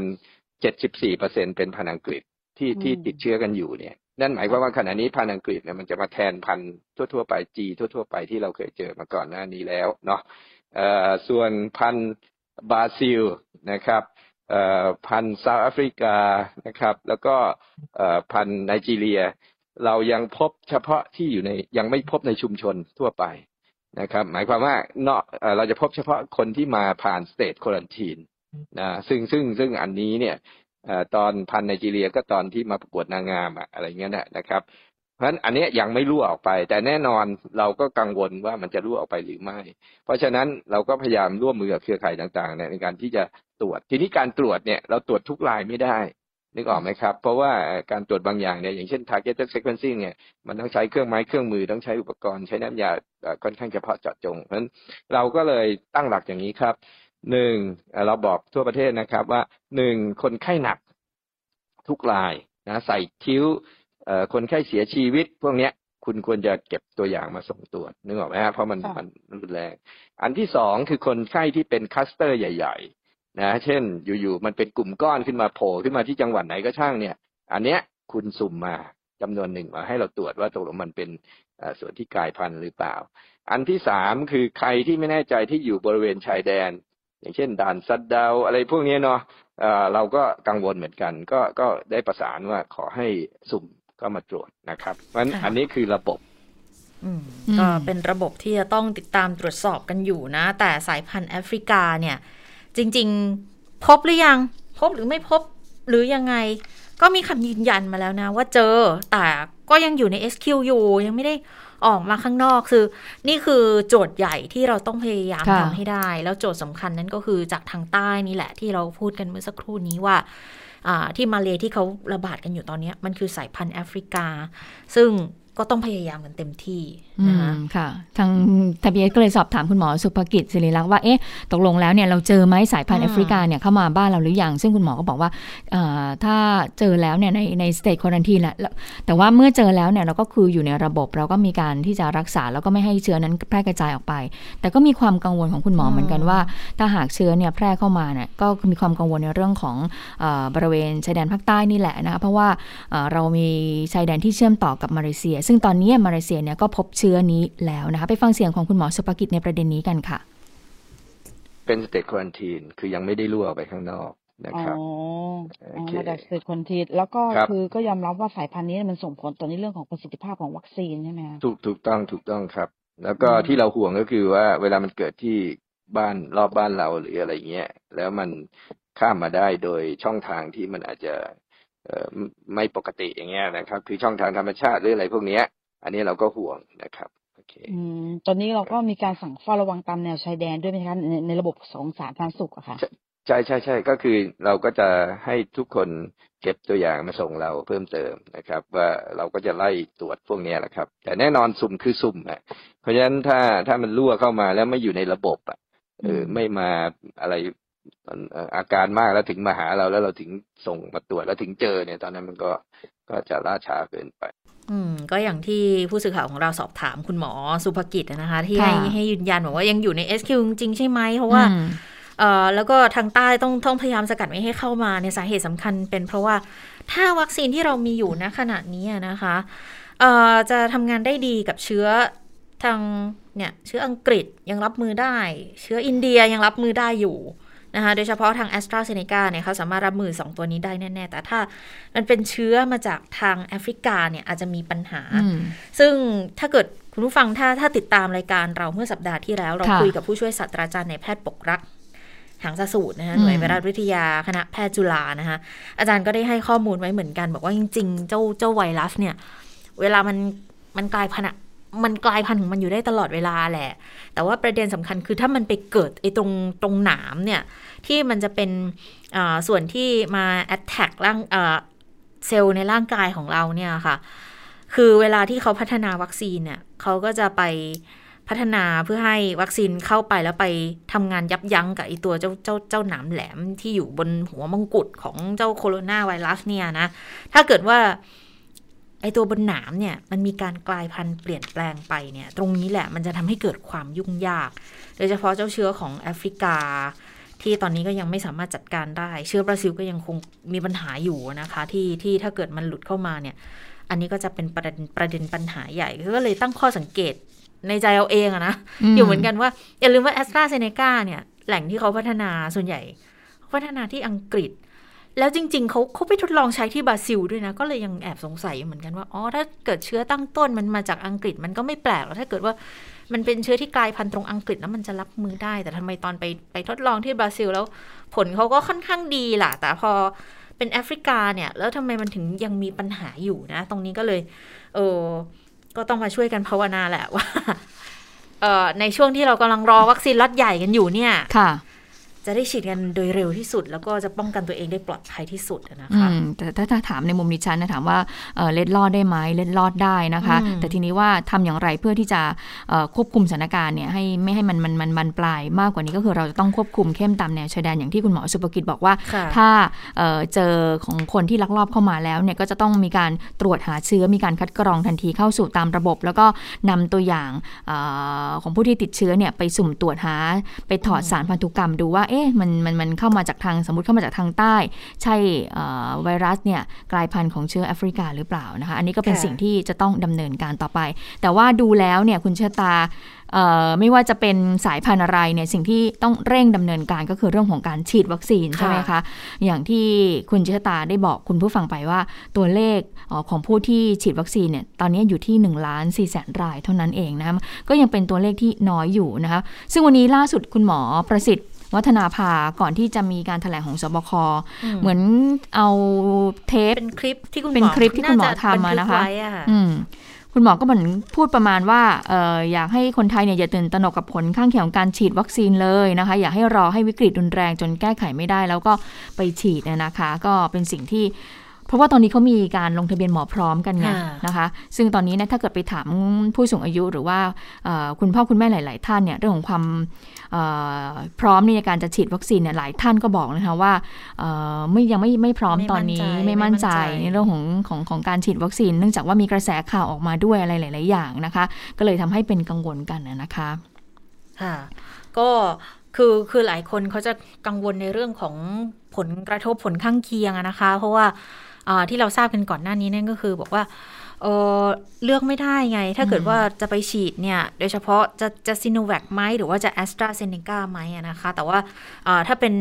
74เปอร์เซ็นเป็นพันธุ์อังกฤษที่ที่ติดเชื้อกันอยู่เนี่ยนั่นหมายความว่าขณะนี้พันธุ์อังกฤษเนี่ยมันจะมาแทนพันธุ์ทั่วๆไป G ทั่วๆไปที่เราเคยเจอมาก่อนหน้านี้แล้วเนาะเอ่อส่วนพันธุ์ บราซิลนะครับพันธุ์ South Africa นะครับ แล้วก็พันธุ์ไนจีเรีย เรายังพบเฉพาะที่อยู่ในยังไม่พบในชุมชนทั่วไปนะครับ หมายความว่าเนาะเอ่อเราจะพบเฉพาะคนที่มาผ่าน state quarantine นะซึ่งซึ่งซึ่งอันนี้เนี่ยตอนพันไนจีเรียก็ตอนที่มาประกวดนางงามอะไรเงี้ยนะครับ เพราะฉะนั้นอันนี้ยังไม่รั่วออกไป แต่แน่นอนเราก็กังวลว่ามันจะรั่วออกไปหรือไม่ เพราะฉะนั้นเราก็พยายามร่วมมือกับเครือข่ายต่างๆในการที่จะตรวจ ทีนี้การตรวจเนี่ยเราตรวจทุกรายไม่ได้นึกออกไหมครับ เพราะว่าการตรวจบางอย่างเนี่ยอย่างเช่น targeted sequencing เนี่ยมันต้องใช้เครื่องไม้เครื่องมือต้องใช้อุปกรณ์ใช้น้ำยาค่อนข้างเฉพาะเจาะจง เพราะฉะนั้นเราก็เลยตั้งหลักอย่างนี้ครับหนึ่งเราบอกทั่วประเทศนะครับว่าหนึ่งคนไข้หนักทุกรายนะใส่คิ้ว คนไข้เสียชีวิตพวกเนี้ย คุณควรจะเก็บตัวอย่างมาส่งตรวจนึกออกไหมฮะเพราะมันมันรุนแรง อันที่สองคือคนไข้ที่เป็นคัสเตอร์ใหญ่ ๆ นะ เช่น อยู่ๆมันเป็นกลุ่มก้อนขึ้นมาโผล่ขึ้นมาที่จังหวัดไหนก็ช่างเนี่ย อันเนี้ยคุณสุ่มมาจำนวนหนึ่งมาให้เราตรวจว่าตกลงมันเป็นส่วนที่กลายพันธุ์หรือเปล่า อันที่สามคือใครที่ไม่แน่ใจที่อยู่บริเวณชายแดน อย่างเช่น ด่านซัดดาวอะไรพวกนี้เนาะเราก็กังวลเหมือนกัน ก็ก็ได้ประสานว่าขอให้สุ่ม ก็มาตรวจนะครับเพราะฉะนั้นอันนี้คือระบบก็เป็นระบบที่จะต้องติดตามตรวจสอบกันอยู่นะ แต่สายพันธุ์แอฟริกาเนี่ย จริง ๆ พบหรือยัง พบหรือไม่พบหรือยังไง ก็มีคำยืนยันมาแล้วนะ ว่าเจอ แต่ก็ยังอยู่ใน SQ อยู่ยังไม่ได้ออกมาข้างนอกคือ นี่คือโจทย์ใหญ่ที่เราต้องพยายามทำให้ได้ แล้วโจทย์สำคัญนั้นก็คือจากทางใต้นี่แหละที่เราพูดกันเมื่อสักครู่นี้ว่า ที่มาเลที่เขาระบาดกันอยู่ตอนนี้มันคือสายพันธุ์แอฟริกา ซึ่ง ก็ต้องพยายามกันเต็มที่นะคะค่ะ ทางทะเบียนก็เลยสอบถามคุณหมอสุภกิจศิริลักษ์ว่า เอ๊ะ ตกลงแล้วเนี่ยเราเจอไหมสายพันธุ์แอฟริกาเนี่ยเข้ามาบ้านเราหรือยัง ซึ่งคุณหมอก็บอกว่า ถ้าเจอแล้วเนี่ยในในสเตจควอนตีนแหละ แต่ว่าเมื่อเจอแล้วเนี่ยเราก็คืออยู่ในระบบเราก็มีการที่จะรักษาแล้วก็ไม่ให้เชื้อนั้นแพร่กระจายออกไป แต่ก็มีความกังวลของคุณหมอเหมือนกันว่า ถ้าหากเชื้อเนี่ยแพร่เข้ามาเนี่ยก็มีความกังวลในเรื่องของบริเวณชายแดนภาคใต้นี่แหละนะคะ เพราะว่าเรามีชายแดนที่เชื่อมต่อกับมาเลเซียซึ่งตอนนี้มาเลเซียเนี่ยก็พบเชื้อนี้แล้วนะคะไปฟังเสียงของคุณหมอสุภกิจในประเด็นนี้กันค่ะ เป็น state quarantine คือยังไม่ได้รั่วไปข้างนอกนะครับอ๋อมาจาก state quarantine แล้วก็คือก็ยอมรับว่าสายพันธุ์นี้มันส่งผลต่อในเรื่องของประสิทธิภาพของวัคซีนใช่ไหมคะถูกถูกต้องถูกต้องครับ แล้วก็ที่เราห่วงก็คือว่าเวลามันเกิดที่บ้านรอบบ้านเราหรืออะไรเงี้ย แล้วมันข้ามมาได้โดยช่องทางที่มันอาจจะ ไม่ปกติอย่างเงี้ยนะครับ คือช่องทางธรรมชาติหรืออะไรพวกเนี้ย อันนี้เราก็ห่วงนะครับโอเคอืมตอนนี้เราก็มีการสั่งเฝ้าระวังตามแนวชายแดนด้วยไหมคะในในระบบของสาธารณสุขอะค่ะใช่ใช่ใช่ก็คือเราก็จะให้ทุกคนเก็บตัวอย่างมาส่งเราเพิ่มเติมนะครับ ว่าเราก็จะไล่ตรวจพวกนี้แหละครับ แต่แน่นอนสุ่มคือสุ่มอะเพราะฉะนั้นถ้าถ้ามันรั่วเข้ามาแล้วไม่อยู่ในระบบอะเออไม่มาอะไร อาการมากแล้วถึงมาหาเราแล้วเราถึงส่งมาตรวจแล้วถึงเจอเนี่ย ตอนนั้นมันก็ก็จะล่าช้าเกินไป อืม ก็อย่างที่ผู้สื่อข่าวของเราสอบถามคุณหมอสุภกิจนะคะ ที่ให้ให้ยืนยันบอกว่ายังอยู่ใน SQ จริงใช่ไหมเพราะว่าเอ่อแล้วก็ทางใต้ต้องต้องพยายามสกัดไม่ให้เข้ามาในสาเหตุสำคัญเป็นเพราะว่าถ้าวัคซีนที่เรามีอยู่ณขณะนี้นะคะเอ่อจะทำงานได้ดีกับเชื้อทางเนี่ยเชื้ออังกฤษยังรับมือได้ เชื้ออินเดียยังรับมือได้อยู่ นะคะโดยเฉพาะทางแอสตราเซเนกาเนี่ยเขาสามารถรับมือ 2 ตัวนี้ได้แน่ ๆ แต่ถ้ามันเป็นเชื้อมาจากทางแอฟริกาเนี่ยอาจจะมีปัญหา ซึ่งถ้าเกิดคุณผู้ฟังถ้าถ้าติดตามรายการเราเมื่อสัปดาห์ที่แล้ว เราคุยกับผู้ช่วยศาสตราจารย์ในแพทย์ปกรักหางสสูตรนะคะหน่วยไวรัสวิทยาคณะแพทย์จุฬานะคะอาจารย์ก็ได้ให้ข้อมูลไว้เหมือนกัน บอกว่าจริง ๆ เจ้าเจ้าไวรัสเนี่ย เวลามันมันกลายพันธุ์ มันกลายพันธุ์ของมันอยู่ได้ตลอดเวลาแหละ แต่ว่าประเด็นสำคัญคือถ้ามันไปเกิดไอ้ตรงตรงหนามเนี่ย ที่มันจะเป็นส่วนที่มาแอตแทกร่างเซลล์ในร่างกายของเราเนี่ยค่ะ คือเวลาที่เขาพัฒนาวัคซีนเนี่ยเขาก็จะไปพัฒนาเพื่อให้วัคซีนเข้าไปแล้วไปทำงานยับยั้งกับไอตัวเจ้าเจ้าเจ้าหนามแหลมที่อยู่บนหัวมงกุฎของเจ้าโคโรนาไวรัสเนี่ยนะ ถ้าเกิดว่า ไอตัวบนหนามเนี่ยมันมีการกลายพันธุ์เปลี่ยนแปลงไปเนี่ยตรงนี้แหละมันจะทำให้เกิดความยุ่งยาก โดยเฉพาะเจ้าเชื้อของแอฟริกา ที่ตอนนี้ก็ยังไม่สามารถจัดการได้ เชื้อบราซิลก็ยังคงมีปัญหาอยู่นะคะที่ที่ถ้าเกิดมันหลุดเข้ามาเนี่ยอันนี้ก็จะเป็นประเด็นประเด็นปัญหาใหญ่ก็เลยตั้งข้อสังเกตในใจเอาเองอะนะอยู่เหมือนกันว่าอย่าลืมว่าแอสตราเซเนกาเนี่ยแหล่งที่เขาพัฒนาส่วนใหญ่ พัฒนาที่อังกฤษ แล้วจริง ๆเขาเขาไปทดลองใช้ที่บราซิลด้วยนะ ก็เลยยังแอบสงสัยเหมือนกันว่า อ๋อ ถ้าเกิดเชื้อตั้งต้นมันมาจากอังกฤษมันก็ไม่แปลกหรอกถ้าเกิดว่ามันเป็นเชื้อที่กลายพันธุ์ตรงอังกฤษแล้วมันจะรับมือได้ แต่ทำไมตอนไปไปทดลองที่บราซิลแล้วผลเขาก็ค่อนข้างดีล่ะ แต่พอเป็นแอฟริกาเนี่ย แล้วทำไมมันถึงยังมีปัญหาอยู่นะ ตรงนี้ก็เลย เออก็ต้องมาช่วยกันภาวนาแหละว่าเออในช่วงที่เรากำลังรอวัคซีนล็อตใหญ่กันอยู่เนี่ยค่ะ จะได้ฉีดกันโดยเร็วที่สุด แล้วก็จะป้องกันตัวเองได้ปลอดภัยที่สุดนะคะแต่ถ้าถ้าถามในมุมดิฉันนะถามว่าเล็ดลอดได้ไหมเล็ดลอดได้นะคะ แต่ทีนี้ว่าทำอย่างไรเพื่อที่จะควบคุมสถานการณ์เนี่ยให้ไม่ให้มันมันมันมันปลายมากกว่านี้ก็คือเราจะต้องควบคุมเข้มตามแนวชายแดนอย่างที่คุณหมอสุภกิจบอกว่า ถ้าเจอของคนที่ลักลอบเข้ามาแล้วเนี่ยก็จะต้องมีการตรวจหาเชื้อมีการคัดกรองทันทีเข้าสู่ตามระบบ แล้วก็นำตัวอย่างอของผู้ที่ติดเชื้อเนี่ยไปสุ่มตรวจหาไปถอดสารพันธุกรรมดูว่าเอ๊ะมันมันมันเข้ามาจากทางสมมติเข้ามาจากทางใต้ ใช่ไวรัสเนี่ยกลายพันธุ์ของเชื้อแอฟริกาหรือเปล่านะคะ อันนี้ก็เป็นสิ่งที่จะต้องดำเนินการต่อไป แต่ว่าดูแล้วเนี่ยคุณเชตาไม่ว่าจะเป็นสายพันธุ์อะไรเนี่ยสิ่งที่ต้องเร่งดำเนินการก็คือเรื่องของการฉีดวัคซีนใช่ไหมคะอย่างที่คุณเชตาได้บอกคุณผู้ฟังไปว่าตัวเลขของผู้ที่ฉีดวัคซีนเนี่ยตอนนี้อยู่ที่1ล้าน4แสนรายเท่านั้นเองนะก็ยังเป็นตัวเลขที่น้อยอยู่นะคะซึ่งวันนี้ล่าสุดคุณหมอประสิทธิ์ วัฒนาภาก่อนที่จะมีการถแถลงของสบค เหมือนเอาเทปเป็นคลิปที่คุณหมอเป็นคลิปที่คุณหมอทำมานะคะอืมคุณหมอก็เหมือนพูดประมาณว่าอออยากให้คนไทยเนี่ยอย่าตื่นตระหนกกับผลข้างเคียงของการฉีดวัคซีนเลยนะคะ อยากให้รอให้วิกฤตรุนแรงจนแก้ไขไม่ได้ แล้วก็ไปฉีดนะคะ ก็เป็นสิ่งที่ เพราะว่าตอนนี้เขามีการลงทะเบียนหมอพร้อมกันไงนะคะ ซึ่งตอนนี้นะถ้าเกิดไปถามผู้สูงอายุหรือว่าคุณพ่อคุณแม่หลาย ๆ ท่านเนี่ยเรื่องของความพร้อมในการจะฉีดวัคซีนเนี่ยหลายท่านก็บอกนะคะว่าไม่ยังไม่ไม่พร้อมตอนนี้ไม่มั่นใจในเรื่องของของของการฉีดวัคซีน เนื่องจากว่ามีกระแสข่าวออกมาด้วยอะไรหลาย ๆ อย่างนะคะ ก็เลยทำให้เป็นกังวลกันนะคะค่ะก็คือคือหลายคนเขาจะกังวลในเรื่องของผลกระทบผลข้างเคียงนะคะ เพราะว่า ที่เราทราบกันก่อนหน้านี้นั่นก็คือ บอกว่าเเลือกไม่ได้ไง ถ้าเกิดว่าจะไปฉีดเนี่ย โดยเฉพาะจะจะซีโนแวคไหมหรือว่าจะแอสตราเซเนกาไหมนะคะ แต่ว่าถ้าเป็น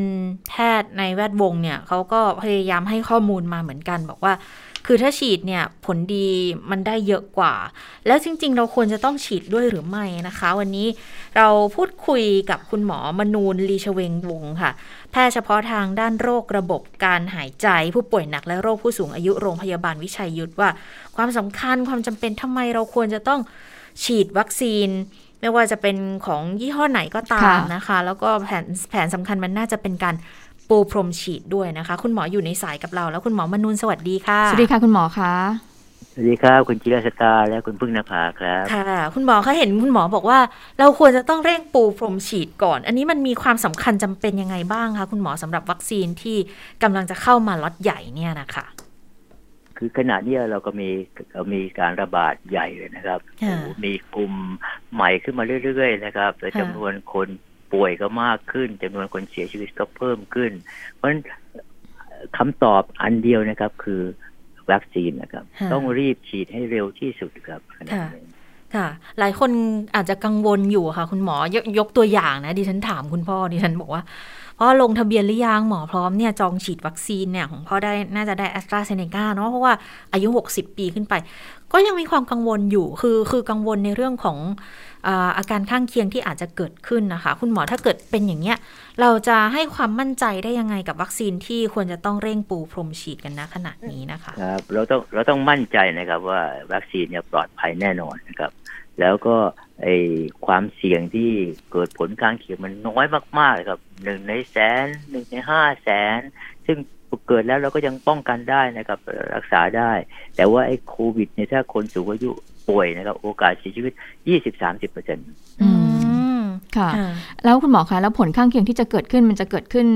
แพทย์ในแวดวงเนี่ยเขาก็พยายามให้ข้อมูลมาเหมือนกัน บอกว่าคือถ้าฉีดเนี่ยผลดีมันได้เยอะกว่า แล้วจริง ๆ เราควรจะต้องฉีดด้วยหรือไม่นะคะ วันนี้เราพูดคุยกับคุณหมอมนูนลีชเวงวงค่ะ แพทย์เฉพาะทางด้านโรคระบบการหายใจ ผู้ป่วยหนักและโรคผู้สูงอายุโรงพยาบาลวิชัยยุทธว่า ความสำคัญความจำเป็นทำไมเราควรจะต้องฉีดวัคซีน ไม่ว่าจะเป็นของยี่ห้อไหนก็ตามนะคะ แล้วก็แผนแผนสำคัญมันน่าจะเป็นการปูพรมฉีดด้วยนะคะ คุณหมออยู่ในสายกับเรา แล้วคุณหมอมนุนสวัสดีค่ะ สวัสดีค่ะคุณหมอคะส วัสดีครับ คุณจิรสตาและคุณพึ่งนภาครับ ค่ะ คุณหมอคะเห็นคุณหมอบอกว่า เราควรจะต้องเร่งปูพรมฉีดก่อน อันนี้มันมีความสำคัญจำเป็นยังไงบ้างคะคุณหมอสำหรับวัคซีนที่กำลังจะเข้ามาล็อตใหญ่เนี่ยนะคะคือขณะนี้เราก็มีมีการระบาดใหญ่เลยนะครับ มีกลุ่มใหม่ขึ้นมาเรื่อยๆนะครับและจำนวนคนป่วยก็มากขึ้นจำนวนคนเสียชีวิตก็เพิ่มขึ้น เพราะฉะนั้นคำตอบอันเดียวนะครับ คือ วัคซีนนะครับ ต้องรีบฉีดให้เร็วที่สุดครับค่ะ หลายคนอาจจะกังวลอยู่ค่ะ คุณหมอยกยกตัวอย่างนะ ดิฉันถามคุณพ่อดิฉันบอกว่าพ่อลงทะเบียนหรือยังหมอพร้อมเนี่ยจองฉีดวัคซีนเนี่ยของพ่อได้น่าจะได้แอสตราเซเนกาเนาะเพราะว่าอายุ 60 ปีขึ้นไป ก็ยังมีความกังวลอยู่คือคือกังวลในเรื่องของอาการข้างเคียงที่อาจจะเกิดขึ้นนะคะ คุณหมอถ้าเกิดเป็นอย่างเนี้ย เราจะให้ความมั่นใจได้ยังไงกับวัคซีนที่ควรจะต้องเร่งปูพรมฉีดกันนะขนาดนี้นะคะครับเราต้องเราต้องมั่นใจนะครับว่าวัคซีนเนี่ยปลอดภัยแน่นอนนะครับ แล้วก็ไอความเสี่ยงที่เกิดผลข้างเคียงมันน้อยมากๆครับหนึ่งในแสนหนึ่งในห้าแสน ซึ่ง เกิดแล้วเราก็ยังป้องกันได้นะครับรักษาได้ แต่ว่าไอ้โควิดเนี่ยถ้าคนสูงอายุป่วยนะครับ โอกาสเสียชีวิตยี่สิบสามสิบเปอร์เซ็นต์ค่ะแล้วคุณหมอคะแล้วผลข้างเคียงที่จะเกิดขึ้นมันจะเกิดขึ้น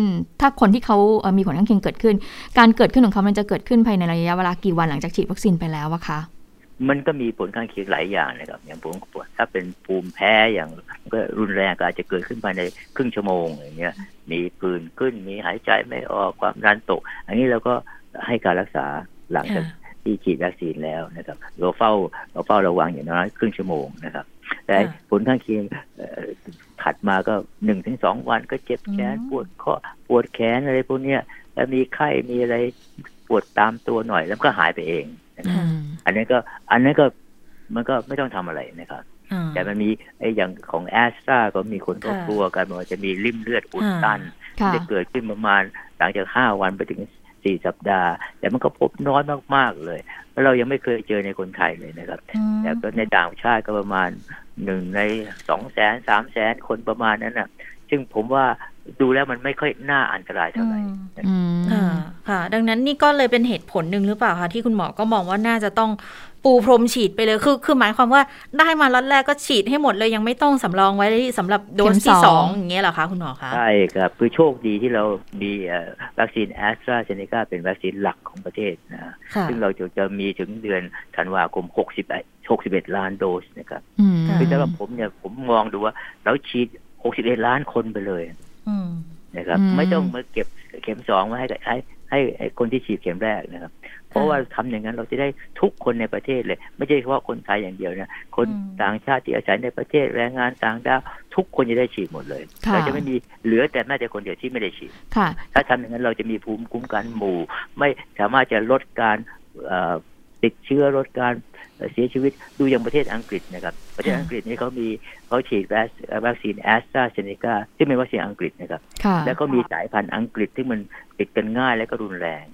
ถ้าคนที่เขามีผลข้างเคียงเกิดขึ้น การเกิดขึ้นของเขามันจะเกิดขึ้นภายในระยะเวลากี่วันหลังจากฉีดวัคซีนไปแล้วอะคะ มันก็มีผลข้างเคียงหลายอย่างนะครับ อย่างผมปวดถ้าเป็นภูมิแพ้อย่างก็รุนแรงก็อาจจะเกิดขึ้นภายในครึ่งชั่วโมงอย่างเงี้ย มีปืนขึ้นมีหายใจไม่ออกความดันตก อันนี้เราก็ให้การรักษาหลังจากที่ฉีดวัคซีนแล้วนะครับเราเฝ้าเราเฝ้าระวังอย่างน้อยครึ่งชั่วโมงนะครับ แต่ผลข้างเคียงถัดมาก็หนึ่งถึงสองวันก็เจ็บแขนปวดคอปวดแขนอะไรพวกเนี้ยแล้วมีไข้มีอะไรปวดตามตัวหน่อยแล้วก็หายไปเอง อันนี้ก็อันนี้ก็มันก็ไม่ต้องทำอะไรนะครับแต่มันมีไอ้อย่างของแอสตราก็มีคนก็กลัวกันว่าจะมีริ่มเลือดอุดตันจะเกิดขึ้นประมาณหลังจากห้าวันไปถึงสี่สัปดาห์ แต่มันก็พบน้อยมากๆเลย แล้วเรายังไม่เคยเจอในคนไทยเลยนะครับ แต่ก็ในต่างชาติก็ประมาณหนึ่งในสองแสนสามแสนคนประมาณนั้นนะซึ่งผมว่าดูแล้วมันไม่ค่อยน่าอันตรายเท่าไหร่ค่ะค่ะ ดังนั้นนี่ก็เลยเป็นเหตุผลหนึ่งหรือเปล่าคะที่คุณหมอก็มองว่าน่าจะต้องปูพรมฉีดไปเลยคือคือหมายความว่าได้มาล็อตแรกก็ฉีดให้หมดเลยยังไม่ต้องสำรองไว้สำหรับโดสที่สองอย่างเงี้ยเหรอคะคุณหมอคะใช่ครับคือโชคดีที่เรามีวัคซีนแอสตราเซเนกาเป็นวัคซีนหลักของประเทศนะซึ่งเราจะจะมีถึงเดือนธันวาคม61 61 ล้านโดสนะครับคือสำหรับผมเนี่ยผมมองดูว่า เราฉีด 61 ล้านคนไปเลย นะครับ ไม่ต้องมาเก็บเข็มสองมาให้ให้ให้คนที่ฉีดเข็มแรกนะครับ เพราะว่าทำอย่างนั้นเราจะได้ทุกคนในประเทศเลย ไม่ใช่เฉพาะคนไทยอย่างเดียวนะคนต่างชาติที่อาศัยในประเทศแรงงานต่างด้าวทุกคนจะได้ฉีดหมดเลยเราจะไม่มีเหลือแต่แม้แต่คนเดียวที่ไม่ได้ฉีดถ้าทำอย่างนั้นเราจะมีภูมิคุ้มกันหมู่ ไม่สามารถจะลดการติดเชื้อลดการ เสียชีวิตดูอย่างประเทศอังกฤษนะครับ ประเทศอังกฤษนี่เขามีเขาฉีดวัคซีนแอสตราเซเนกาที่เป็นวัคซีนอังกฤษนะครับ แล้วก็มีสายพันธุ์อังกฤษที่มันติดกันง่ายและก็รุนแรง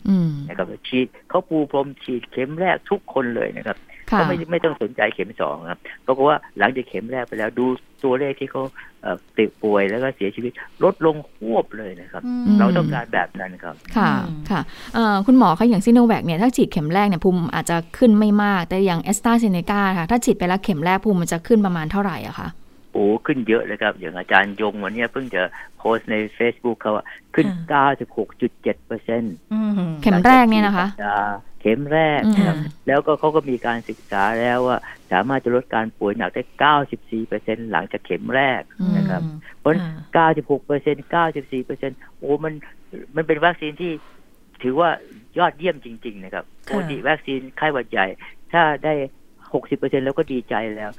นะครับฉีดเขาปูพรมฉีดเข็มแรกทุกคนเลยนะครับ ก็ไม่ไม่ต้องสนใจเข็มสองครับเพราะว่าหลังจากเข็มแรกไปแล้วดูตัวเลขที่เขาติดป่วยแล้วก็เสียชีวิตลดลงควบเลยนะครับ เราต้องการแบบนั้นครับ ค่ะค่ะคุณหมอคะอย่างซิโนแวคเนี่ยถ้าฉีดเข็มแรกเนี่ยภูมิอาจจะขึ้นไม่มาก แต่อย่างแอสตราเซเนกาค่ะถ้าฉีดไปแล้วเข็มแรกภูมิมันจะขึ้นประมาณเท่าไหร่อะคะโอ้ขึ้นเยอะเลยครับ อย่างอาจารย์ยงวันนี้เพิ่งจะโพสใน Facebook เขาขึ้น 96.7เปอร์เซ็นต์เข็มแรกเนี่ยนะคะ เข็มแรกครับแล้วก็เขาก็มีการศึกษาแล้วว่า สามารถจะลดการป่วยหนักได้ 94เปอร์เซ็นหลังจากเข็มแรกนะครับ เพราะ 96เปอร์เซ็น94เปอร์เซ็นโอ้มันมันเป็นวัคซีนที่ถือว่ายอดเยี่ยมจริง ๆ นะครับปกติวัคซีนไข้หวัดใหญ่ ถ้าได้ หกสิบเปอร์เซ็นแล้วก็ดีใจแล้ว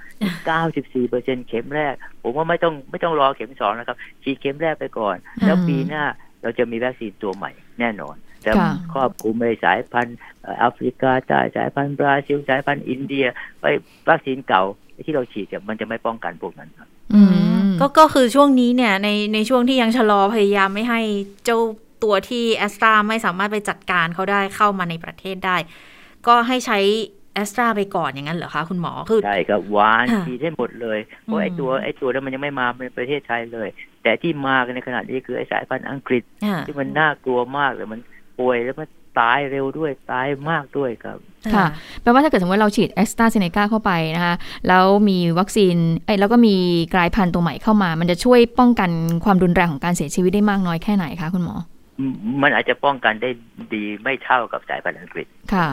เก้าสิบสี่เปอร์เซ็นเข็มแรก ผมว่าไม่ต้องไม่ต้องรอเข็มสองนะครับฉีดเข็มแรกไปก่อน แล้วปีหน้าเราจะมีวัคซีนตัวใหม่แน่นอนจะครอบคลุมในสายพันธุ์แอฟริกาใต้สายพันธุ์บราซิลสายพันธุ์อินเดีย ไปวัคซีนเก่าที่เราฉีดเนี่ยมันจะไม่ป้องกันพวกนั้นครับก็ก็คือช่วงนี้เนี่ยในในช่วงที่ยังชะลอพยายามไม่ให้เจ้าตัวที่แอสตราไม่สามารถไปจัดการเขาได้เข้ามาในประเทศได้ ก็ให้ใช้ แอสตราไปก่อนอย่างนั้นเหรอคะคุณหมอคือใช่ครับวานฉีดให้หมดเลยเพราะไอ้ตัวไอ้ตัวนั้นมันยังไม่มาในประเทศไทยเลย แต่ที่มากันในขณะนี้คือไอ้สายพันธุ์อังกฤษที่มันน่ากลัวมากเลยมันป่วยแล้วมันตายเร็วด้วยตายมากด้วยครับ ค่ะแปลว่าถ้าเกิดสมมติเราฉีดแอสตราเซเนกาเข้าไปนะคะแล้วมีวัคซีนไอ้แล้วก็มีกลายพันธุ์ตัวใหม่เข้ามา มันจะช่วยป้องกันความรุนแรงของการเสียชีวิตได้มากน้อยแค่ไหนคะคุณหมอ มันอาจจะป้องกันได้ดีไม่เท่ากับสายพันธุ์อังกฤษค่ะ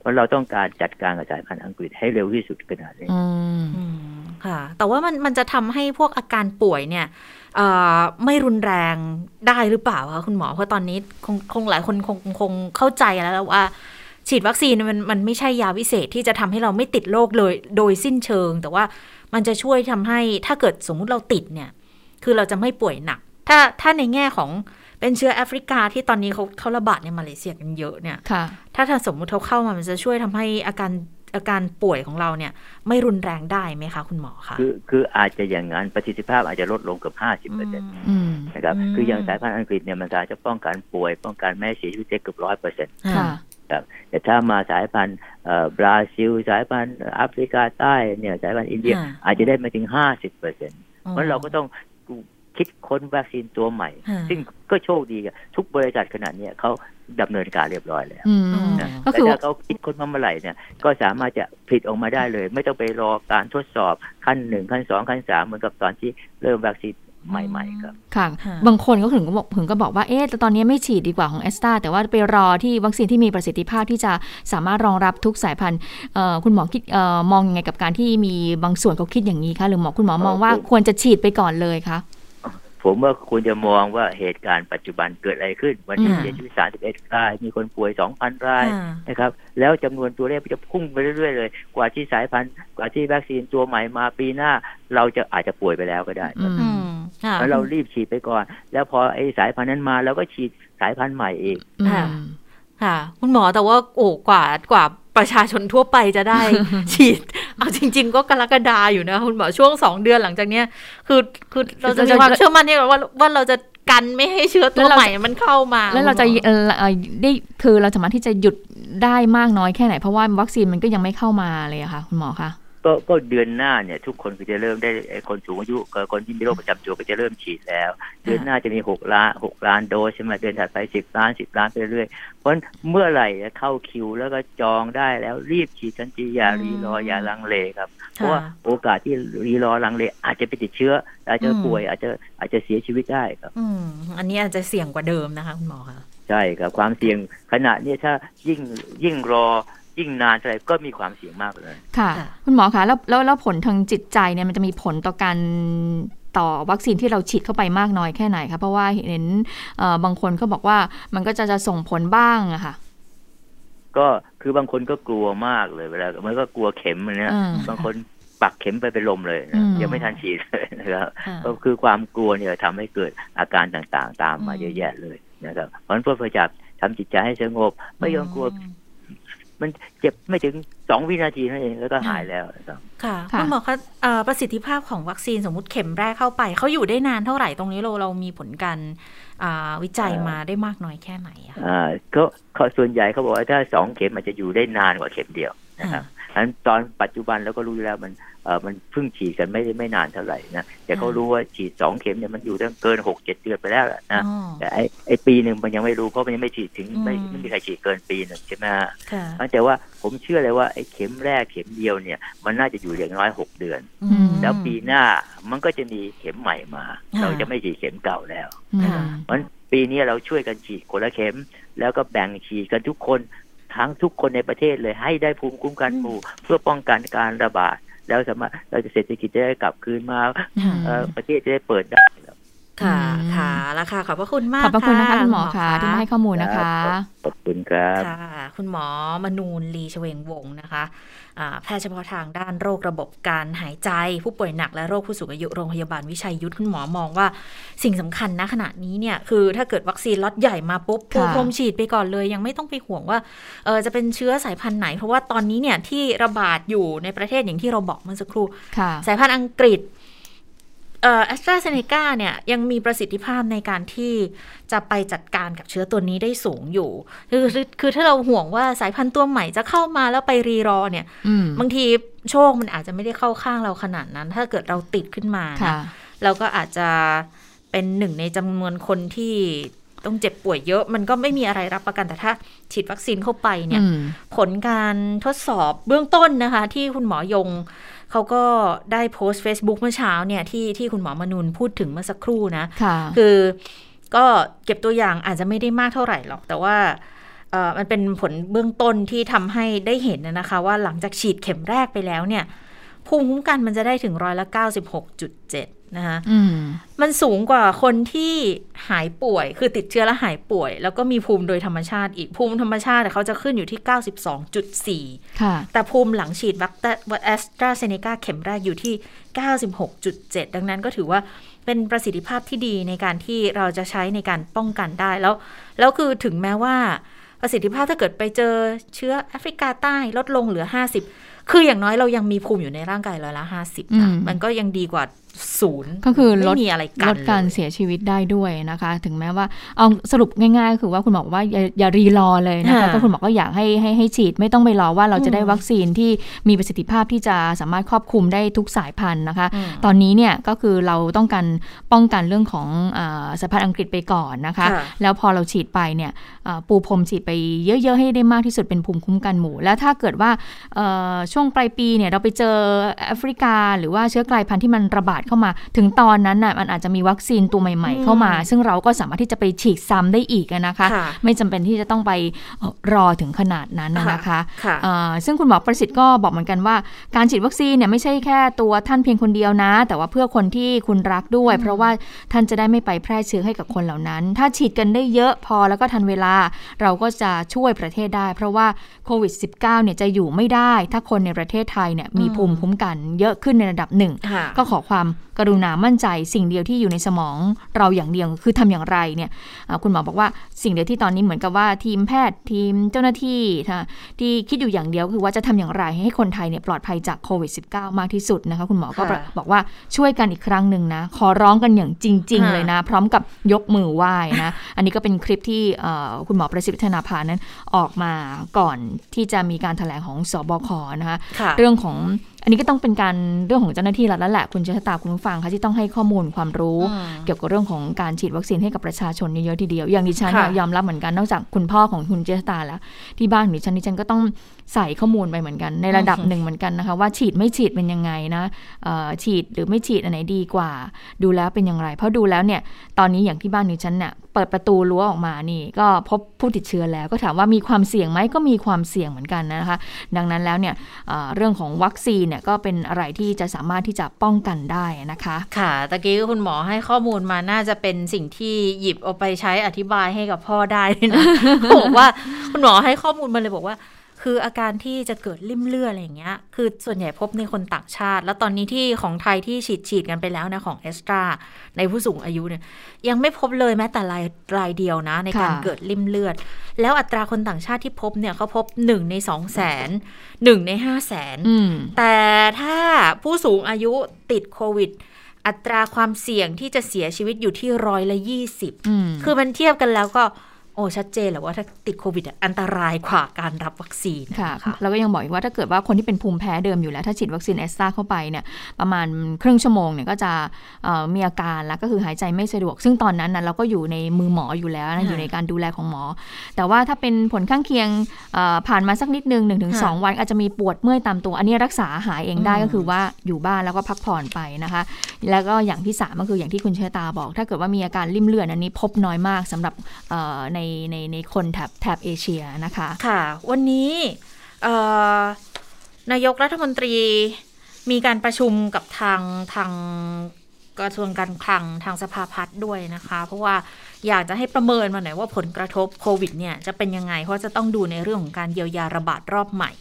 เพราะเราต้องการจัดการกับสายพันธุ์อังกฤษให้เร็วที่สุดขนาดนี้ค่ะ แต่ว่ามันมันจะทำให้พวกอาการป่วยเนี่ยไม่รุนแรงได้หรือเปล่าคะคุณหมอ เพราะตอนนี้คงคงหลายคนคงคงเข้าใจแล้วว่า ฉีดวัคซีนมันมันไม่ใช่ยาวิเศษที่จะทำให้เราไม่ติดโรคเลยโดยสิ้นเชิง แต่ว่ามันจะช่วยทำให้ถ้าเกิดสมมุติเราติดเนี่ย คือเราจะไม่ป่วยหนัก ถ้าถ้าในแง่ของ เป็นเชื้อแอฟริกาที่ตอนนี้เขาเขาระบาดในมาเลเซียกันเยอะเนี่ยถ้าถ้าสมมุติเขาเข้ามามันจะช่วยทำให้อาการอาการป่วยของเราเนี่ย ไม่รุนแรงได้ไหมคะคุณหมอคะคือคืออาจจะอย่างนั้นประสิทธิภาพอาจจะลดลงเกือบห้าสิบเปอร์เซ็นต์นะครับคืออย่างสายพันธุ์อังกฤษเนี่ยมันสามารถจะป้องกันป่วย ป้องกันแม่เสียชีวิตได้เกือบร้อยเปอร์เซ็นต์ครับแต่ถ้ามาสายพันธุ์บราซิล สายพันธุ์แอฟริกาใต้เนี่ยสายพันธุ์อินเดียอาจจะได้มาถึงห้าสิบเปอร์เซ็นต์เพราะเราก็ต้อง คิดค้นวัคซีนตัวใหม่ ซึ่งก็โชคดีทุกบริษัทขนาดนี้เขาดำเนินการเรียบร้อยแล้วแต่ถ้าเขาคิดค้นมาเมื่อไหร่เนี่ย ก็สามารถจะผลิตออกมาได้เลย ไม่ต้องไปรอการทดสอบขั้นหนึ่งขั้นสองขั้นสามเหมือนกับตอนที่เริ่มวัคซีนใหม่ๆครับ ค่ะ บางคนก็ถึงก็บอกถึงก็บอกว่า เอ๊ะแต่ตอนนี้ไม่ฉีดดีกว่าของแอสตราแต่ว่าไปรอที่วัคซีนที่มีประสิทธิภาพที่จะสามารถรองรับทุกสายพันธุ์คุณหมอคิดมองยังไงกับการที่มีบางส่วนเขาคิดอย่างนี้คะ หรือหมอคุณหมอมองว่าควรจะฉีดไปก่อนเลยคะ ผมว่าคุณจะมองว่าเหตุการณ์ปัจจุบันเกิดอะไรขึ้น วันนี้เสียชีวิต31ราย มีคนป่วย 2,000 รายนะครับ แล้วจำนวนตัวเลขจะพุ่งไปเรื่อยๆเลย กว่าที่สายพันธุ์กว่าที่วัคซีนตัวใหม่มาปีหน้า เราจะอาจจะป่วยไปแล้วก็ได้แล้วเรารีบฉีดไปก่อน แล้วพอไอ้สายพันธุ์นั้นมาเราก็ฉีดสายพันธุ์ใหม่เองค่ะ คุณหมอแต่ว่าโอ้กว่ากว่า ประชาชนทั่วไปจะได้ ฉีด เอาจริง ๆ ก็กรกฎาอยู่นะ คุณหมอช่วงสองเดือนหลังจากเนี้ยคือคือเราจะมีความเชื่อมั่นที่ว่าว่าเราจะกันไม่ให้เชื้อตัวใหม่มันเข้ามา แล้วเราจะได้คือเราสามารถที่จะหยุดได้มากน้อยแค่ไหน เพราะว่าวัคซีนมันก็ยังไม่เข้ามาเลยอะค่ะ คุณหมอคะ ก็ก็เดือนหน้าเนี่ย ทุกคนก็จะเริ่มได้คนสูงอายุกับคนที่มีโรคประจำตัวก็จะเริ่มฉีดแล้ว เดือนหน้าจะมีหกล้านหกล้านโดสใช่ไหมเดือนถัดไปสิบล้านสิบล้านไปเรื่อยเพราะเมื่อไหร่เข้าคิวแล้วก็จองได้แล้วรีบฉีดทันทีอย่ารีรออย่าลังเลครับ เพราะว่าโอกาสที่รีรอลังเลอาจจะไปติดเชื้อ อาจจะป่วยอาจจะอาจจะเสียชีวิตได้ครับอืมอันนี้อาจจะเสี่ยงกว่าเดิมนะคะคุณหมอคะใช่ครับความเสี่ยงขณะนี้ถ้ายิ่งยิ่งรอ ยิ่งนานเท่าไหร่ก็มีความเสี่ยงมากเลย ค่ะ คุณหมอคะแล้วแล้วแล้วผลทางจิตใจเนี่ยมันจะมีผลต่อการต่อวัคซีนที่เราฉีดเข้าไปมากน้อยแค่ไหนคะเพราะว่าเห็นบางคนก็บอกว่ามันก็จะจะส่งผลบ้างอะค่ะ ก็คือบางคนก็กลัวมากเลยเวลามันก็กลัวเข็มเนี่ยบางคนปักเข็มไปเป็นลมเลยนะยังไม่ทันฉีดเลยนะครับก็คือความกลัวเนี่ยทำให้เกิดอาการต่างๆ ตามมาเยอะแยะเลยนะครับเพราะฉะนั้นเพื่อพยายามทำจิตใจให้สงบ ไม่ยอมกลัว มันเจ็บไม่ถึงสองวินาทีนั่นเองแล้วก็หายแล้วครับค่ะคุณหมอคะประสิทธิภาพของวัคซีนสมมติเข็มแรกเข้าไป เขาอยู่ได้นานเท่าไหร่ตรงนี้เราเรามีผลการวิจัยมาได้มากน้อยแค่ไหนอะอ่าก็ส่วนใหญ่เขาบอกว่าถ้าสองเข็มมันจะอยู่ได้นานกว่าเข็มเดียวนะครับ อันตอนปัจจุบันเราก็รู้แล้วมันเออมันเพิ่งฉีดกันไม่ได้ไม่นานเท่าไหร่นะแต่เขารู้ว่าฉีดสองเข็มเนี่ยมันอยู่ตั้งเกินหกเจ็ดเดือนไปแล้วนะแต่ไอไอปีหนึ่งมันยังไม่รู้เพราะมันยังไม่ฉีดถึงไม่ไม่มีใครฉีดเกินปีหนึ่งใช่ไหมฮะแต่ว่าผมเชื่อเลยว่าไอเข็มแรกเข็มเดียวเนี่ย มันน่าจะอยู่อย่างน้อยหกเดือน แล้วปีหน้ามันก็จะมีเข็มใหม่มา เราจะไม่ฉีดเข็มเก่าแล้วเพราะปีนี้เราช่วยกันฉีดคนละเข็ม แล้วก็แบ่งฉีดกันทุกคน ทั้งทุกคนในประเทศเลยให้ได้ภูมิคุ้มกันหมู่ เพื่อป้องกันการระบาด แล้วสามารถเราจะเศรษฐกิจจะได้กลับคืนมาประเทศจะได้เปิดได้ค่ะ ค่ะแล้วค่ะ ขอบพระคุณมาก ขอบพระคุณนะคะคุณหมอค่ะ ที่มาให้ข้อมูลนะคะ ขอบคุณครับ ค่ะ คุณหมอมนูนลีชเวงวงนะคะ แพทย์เฉพาะทางด้านโรคระบบการหายใจ ผู้ป่วยหนักและโรคผู้สูงอายุโรงพยาบาลวิชัยยุทธคุณหมอมองว่าสิ่งสำคัญณขณะนี้เนี่ยคือถ้าเกิดวัคซีนล็อตใหญ่มาปุ๊บปูพรมฉีดไปก่อนเลย ยังไม่ต้องไปห่วงว่าเออจะเป็นเชื้อสายพันธุ์ไหน เพราะว่าตอนนี้เนี่ยที่ระบาดอยู่ในประเทศอย่างที่เราบอกเมื่อสักครู่สายพันธุ์อังกฤษ แอสตราเซเนกาเนี่ยยังมีประสิทธิภาพในการที่จะไปจัดการกับเชื้อตัวนี้ได้สูงอยู่ คือคือถ้าเราห่วงว่าสายพันธุ์ตัวใหม่จะเข้ามาแล้วไปรีรอเนี่ยบางทีโชคมันอาจจะไม่ได้เข้าข้างเราขนาดนั้น ถ้าเกิดเราติดขึ้นมานะเราก็อาจจะเป็นหนึ่งในจำนวนคนที่ต้องเจ็บป่วยเยอะมันก็ไม่มีอะไรรับประกันแต่ถ้า ฉีดวัคซีนเข้าไปเนี่ย ผลการทดสอบเบื้องต้นนะคะ ที่คุณหมอยง เขาก็ได้โพสต์ Facebook เมื่อเช้าเนี่ยที่ที่คุณหมอมนูนพูดถึงเมื่อสักครู่นะะคือก็เก็บตัวอย่างอาจจะไม่ได้มากเท่าไหร่หรอก แต่ว่ามันเป็นผลเบื้องต้นที่ทำให้ได้เห็นนะคะ ว่าหลังจากฉีดเข็มแรกไปแล้วเนี่ยภูมิคุ้มกันมันจะได้ถึงร้อยละ96.7 นะคะมันสูงกว่าคนที่หายป่วย คือติดเชื้อแล้วหายป่วย แล้วก็มีภูมิโดยธรรมชาติอีกภูมิธรรมชาติเขาจะขึ้นอยู่ที่ 92.4แต่ภูมิหลังฉีดวัคซีนแอสตราเซเนกาเข็มแรกอยู่ที่ 96.7 ดังนั้นก็ถือว่าเป็นประสิทธิภาพที่ดีในการที่เราจะใช้ในการป้องกันได้แล้ว แล้วคือถึงแม้ว่าประสิทธิภาพถ้าเกิดไปเจอเชื้อแอฟริกาใต้ลดลงเหลือ 50 คืออย่างน้อยเรายังมีภูมิอยู่ในร่างกายร้อยละห้าสิบมันก็ยังดีกว่า ศูนย์ก็คือลดอะไรลดการเสียชีวิตได้ด้วยนะคะ ถึงแม้ว่าเอาสรุปง่ายๆ คือว่าคุณหมอว่าอย่าอย่ารีรอเลยนะคะก็คุณหมอก็อยากให้ให้ให้ฉีดไม่ต้องไปรอว่าเราจะได้วัคซีนที่มีประสิทธิภาพที่จะสามารถครอบคลุมได้ทุกสายพันธุ์นะคะ ตอนนี้เนี่ยก็คือเราต้องการป้องกันเรื่องของสายพันธุ์อังกฤษไปก่อนนะคะ แล้วพอเราฉีดไปเนี่ยปูพรมฉีดไปเยอะๆให้ได้มากที่สุดเป็นภูมิคุ้มกันหมู่ แล้วถ้าเกิดว่าช่วงปลายปีเนี่ยเราไปเจอแอฟริกา หรือว่าเชื้อกลายพันธุ์ที่มันระบาดเข้ามา ถึงตอนนั้นน่ะมันอาจจะมีวัคซีนตัวใหม่ๆ เข้ามา ซึ่งเราก็สามารถที่จะไปฉีดซ้ำได้อีกนะคะ ไม่จำเป็นที่จะต้องไปรอถึงขนาดนั้นนะคะซึ่งคุณหมอประสิทธิ์ก็บอกเหมือนกันว่า การฉีดวัคซีนเนี่ยไม่ใช่แค่ตัวท่านเพียงคนเดียวนะ แต่ว่าเพื่อคนที่คุณรักด้วย เพราะว่าท่านจะได้ไม่ไปแพร่เชื้อให้กับคนเหล่านั้น ถ้าฉีดกันได้เยอะพอแล้วก็ทันเวลาเราก็จะช่วยประเทศได้ เพราะว่าโควิด -19 เนี่ยจะอยู่ไม่ได้ ถ้าคนในประเทศไทยเนี่ยมีภูมิคุ้มกันเยอะขึ้นในระดับหนึ่ง ก็ขอความกรุณามั่นใจสิ่งเดียวที่อยู่ในสมองเราอย่างเดียวคือทำอย่างไรเนี่ยคุณหมอบอกว่าสิ่งเดียวที่ตอนนี้เหมือนกับว่าทีมแพทย์ทีมเจ้าหน้าที่ที่คิดอยู่อย่างเดียวคือว่าจะทำอย่างไรให้คนไทยเนี่ยปลอดภัยจากโควิด -19 มากที่สุดนะคะคุณหมอก็บอกว่าช่วยกันอีกครั้งหนึ่งนะ ขอร้องกันอย่างจริง ๆ เลยนะ พร้อมกับยกมือไหว้นะอันนี้ก็เป็นคลิปที่คุณหมอประสิทธิ์ธนาภานั้นออกมาก่อนที่จะมีการถแถลงของสบคนะคะ เรื่องของ อันนี้ก็ต้องเป็นการเรื่องของเจ้าหน้าที่รัฐแล้วแหละคุณเชษตาคุณผู้ฟังคะที่ต้องให้ข้อมูลความรู้ เกี่ยวกับเรื่องของการฉีดวัคซีนให้กับประชาชนเยอะๆทีเดียวอย่างดิฉันยอมรับเหมือนกันนอกจากคุณพ่อของคุณเชษตาแล้วที่บ้านดิฉันดิฉันก็ต้อง ใส่ข้อมูลไปเหมือนกัน ในระดับหนึ่งเหมือนกันนะคะ ว่าฉีดไม่ฉีดเป็นยังไงนะฉีดหรือไม่ฉีดอันไหนดีกว่า ดูแล้วเป็นอย่างไร เพราะดูแล้วเนี่ยตอนนี้อย่างที่บ้านดิฉันเนี่ยเปิดประตูรั้วออกมานี่ ก็พบผู้ติดเชื้อแล้ว ก็ถามว่ามีความเสี่ยงไหมก็มีความเสี่ยงเหมือนกันนะคะ ดังนั้นแล้วเนี่ยเรื่องของวัคซีนเนี่ยก็เป็นอะไรที่จะสามารถที่จะป้องกันได้นะคะ ค่ะตะกี้คุณหมอให้ข้อมูลมาน่าจะเป็นสิ่งที่หยิบเอาไปใช้อธิบายให้กับพ่อได้นะบอกว่าคุณหมอให้ข้อมูลมาเลยบอกว่า คืออาการที่จะเกิดริ่มเลือดอะไรอย่างเงี้ย คือส่วนใหญ่พบในคนต่างชาติ แล้วตอนนี้ที่ของไทยที่ฉีดฉีดกันไปแล้วนะของเอสตราในผู้สูงอายุเนี่ยยังไม่พบเลยแม้แต่รายรายเดียวนะ ในการเกิดริ่มเลือด แล้วอัตราคนต่างชาติที่พบเนี่ยเขาพบหนึ่งในสองแสนหนึ่งในห้าแสนแต่ถ้าผู้สูงอายุติดโควิดอัตราความเสี่ยงที่จะเสียชีวิตอยู่ที่ร้อยละยี่สิบคือมันเทียบกันแล้วก็โอ้ชัดเจนแหละว่าถ้าติดโควิดอันตรายกว่าการรับวัคซีนค่ะแล้วก็ยังบอกอีกว่าถ้าเกิดว่าคนที่เป็นภูมิแพ้เดิมอยู่แล้ว ถ้าฉีดวัคซีน Astra เข้าไปเนี่ยประมาณครึ่งชั่วโมงเนี่ยก็จะมีอาการแล้วก็คือหายใจไม่สะดวก ซึ่งตอนนั้นนะเราก็อยู่ในมือหมออยู่แล้วนะอยู่ในการดูแลของหมอ แต่ว่าถ้าเป็นผลข้างเคียงผ่านมาสักนิดนึงหนึ่งถึงสองวันอาจจะมีปวดเมื่อยตามตัว อันนี้รักษาหายเองได้ก็คือว่าอยู่บ้านแล้วก็พักผ่อนไปนะคะ แล้วก็อย่างที่สามก็คืออย่างที่คุณเชตาบอก ถ้าเกิดว่ามีอาการริ่มเลือดอันนี้พบน้อยมากสำหรับในในในคนแถบแถบเอเชียนะคะค่ะ วันนี้นายกรัฐมนตรีมีการประชุมกับทางทางกระทรวงการคลังทางสภาพัฒน์ด้วยนะคะ เพราะว่าอยากจะให้ประเมินมาหน่อยว่าผลกระทบโควิดเนี่ยจะเป็นยังไง เพราะจะต้องดูในเรื่องของการเยียวยาระบาดรอบใหม่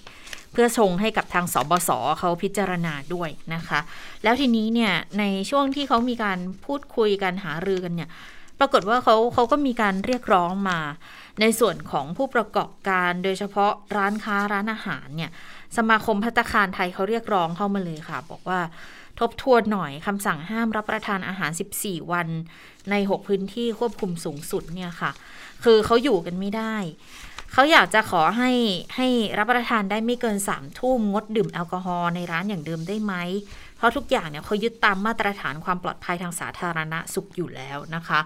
เพื่อชงให้กับทางสบศเขาพิจารณาด้วยนะคะ แล้วทีนี้เนี่ยในช่วงที่เขามีการพูดคุยกันหารือกันเนี่ย ปรากฏว่าเขาเขาก็มีการเรียกร้องมา ในส่วนของผู้ประกอบการโดยเฉพาะร้านค้าร้านอาหารเนี่ยสมาคมพัตคารไทยเขาเรียกร้องเข้ามาเลยค่ะ บอกว่าทบทวนหน่อยคำสั่งห้ามรับประทานอาหาร 14 วัน ใน 6 พื้นที่ควบคุมสูงสุดเนี่ยค่ะ คือเขาอยู่กันไม่ได้ เขาอยากจะขอให้ให้รับประทานได้ไม่เกิน3ามทุ่มงดดื่มแอลกอฮอล์ในร้านอย่างเดิมได้ไหม เพราะทุกอย่างเนี่ยเขายึดตามมาตรฐานความปลอดภัยทางสาธารณสุขอยู่แล้วนะคะ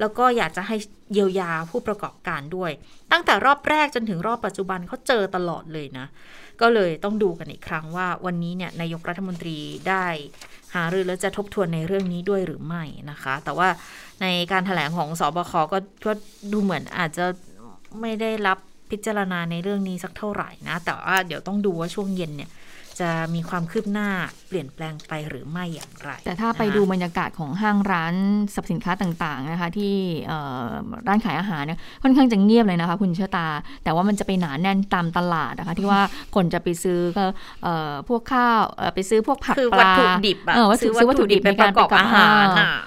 แล้วก็อยากจะให้เยียวยาผู้ประกอบการด้วย ตั้งแต่รอบแรกจนถึงรอบปัจจุบันเขาเจอตลอดเลยนะ ก็เลยต้องดูกันอีกครั้งว่าวันนี้เนี่ยนายกรัฐมนตรีได้หารือแล้วจะทบทวนในเรื่องนี้ด้วยหรือไม่นะคะ แต่ว่าในการถแถลงของสอบคก็ก็ดูเหมือนอาจจะไม่ได้รับพิจารณาในเรื่องนี้สักเท่าไหร่นะ แต่ว่าเดี๋ยวต้องดูว่าช่วงเย็นเนี่ย จะมีความคืบหน้าเปลี่ยนแปลงไปหรือไม่อย่างไร แต่ถ้าไปดูบรรยากาศของห้างร้านสรรพสินค้าต่างๆนะคะที่ร้านขายอาหารเนี่ยค่อนข้างจะเงียบเลยนะคะ คุณเชตา แต่ว่ามันจะไปหนาแน่นตามตลาดนะคะที่ว่าคนจะไปซื้อก็พวกข้าวไปซื้อพวกผักปลาวัตถุดิบอะซื้อวัตถุดิบในการประกอบอาหาร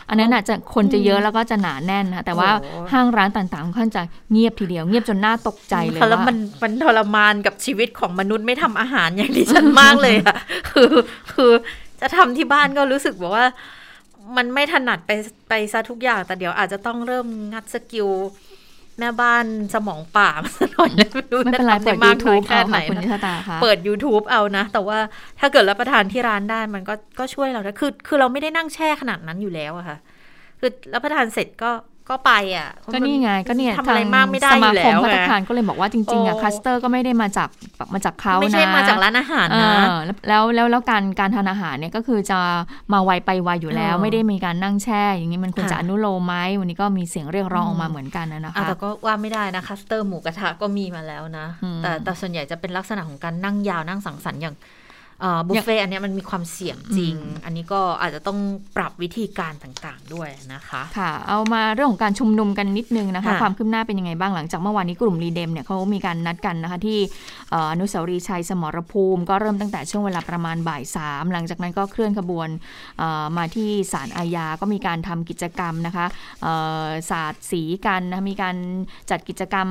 อันนั้นอาจจะคนจะเยอะแล้วก็จะหนาแน่นนะแต่ว่าห้างร้านต่างๆค่อนข้างจะเงียบทีเดียวเงียบจนน่าตกใจเลยว่าแล้วมันมันทรมานกับชีวิตของมนุษย์ไม่ทำอาหารอย่างดิฉันมากเลยอะคือคือจะทำที่บ้านก็รู้สึกบอกว่า มันไม่ถนัดไปไปซะทุกอย่าง แต่เดี๋ยวอาจจะต้องเริ่มงัดสกิลแม่บ้านสมองป่ามาหน่อยไม่รู้จะทำได้มากน้อยแค่ไหนนะเปิด YouTube เอานะ แต่ว่าถ้าเกิดรับประทานที่ร้านได้มันก็ก็ช่วยเรานะคือคือเราไม่ได้นั่งแช่ขนาดนั้นอยู่แล้วอะค่ะ คือรับประทานเสร็จก็ ก็ไปอะ ก็นี่ไงก็เนี่ยทำอะไรมากไม่ได้อยู่แล้วสมาคมพัฒนารก็เลยบอกว่าจริงๆอะคัสเตอร์ก็ไม่ได้มาจากมาจากเขานะไม่ใช่มาจากร้านอาหารนะแล้วแล้วแล้วการการทานอาหารเนี่ยก็คือจะมาไวไปไวอยู่แล้ว ไม่ได้มีการนั่งแช่ อย่างนี้มันควรจะอนุโลมไหมวันนี้ก็มีเสียงเรียกร้องออกมาเหมือนกันนะคะแต่ก็ว่าไม่ได้นะ cluster หมูกระทะก็มีมาแล้วนะแต่แต่ส่วนใหญ่จะเป็นลักษณะของการนั่งยาวนั่งสังสรรค์อย่าง บุฟเฟ่อันนี้มันมีความเสี่ยงจริง อันนี้ก็อาจจะต้องปรับวิธีการต่างๆด้วยนะคะ ค่ะ เอามาเรื่องของการชุมนุมกันนิดนึงนะคะ ความคืบหน้าเป็นยังไงบ้างหลังจากเมื่อวานนี้กลุ่ม REDEM เนี่ยเขามีการนัดกันนะคะที่อนุสาวรีย์ชัยสมรภูมิ ก็เริ่มตั้งแต่ช่วงเวลาประมาณบ่ายสามหลังจากนั้นก็เคลื่อนขบวนมาที่ศาลอาญาก็มีการทำกิจกรรมนะคะศาสตร์สีกันนะมีการจัดกิจกรรม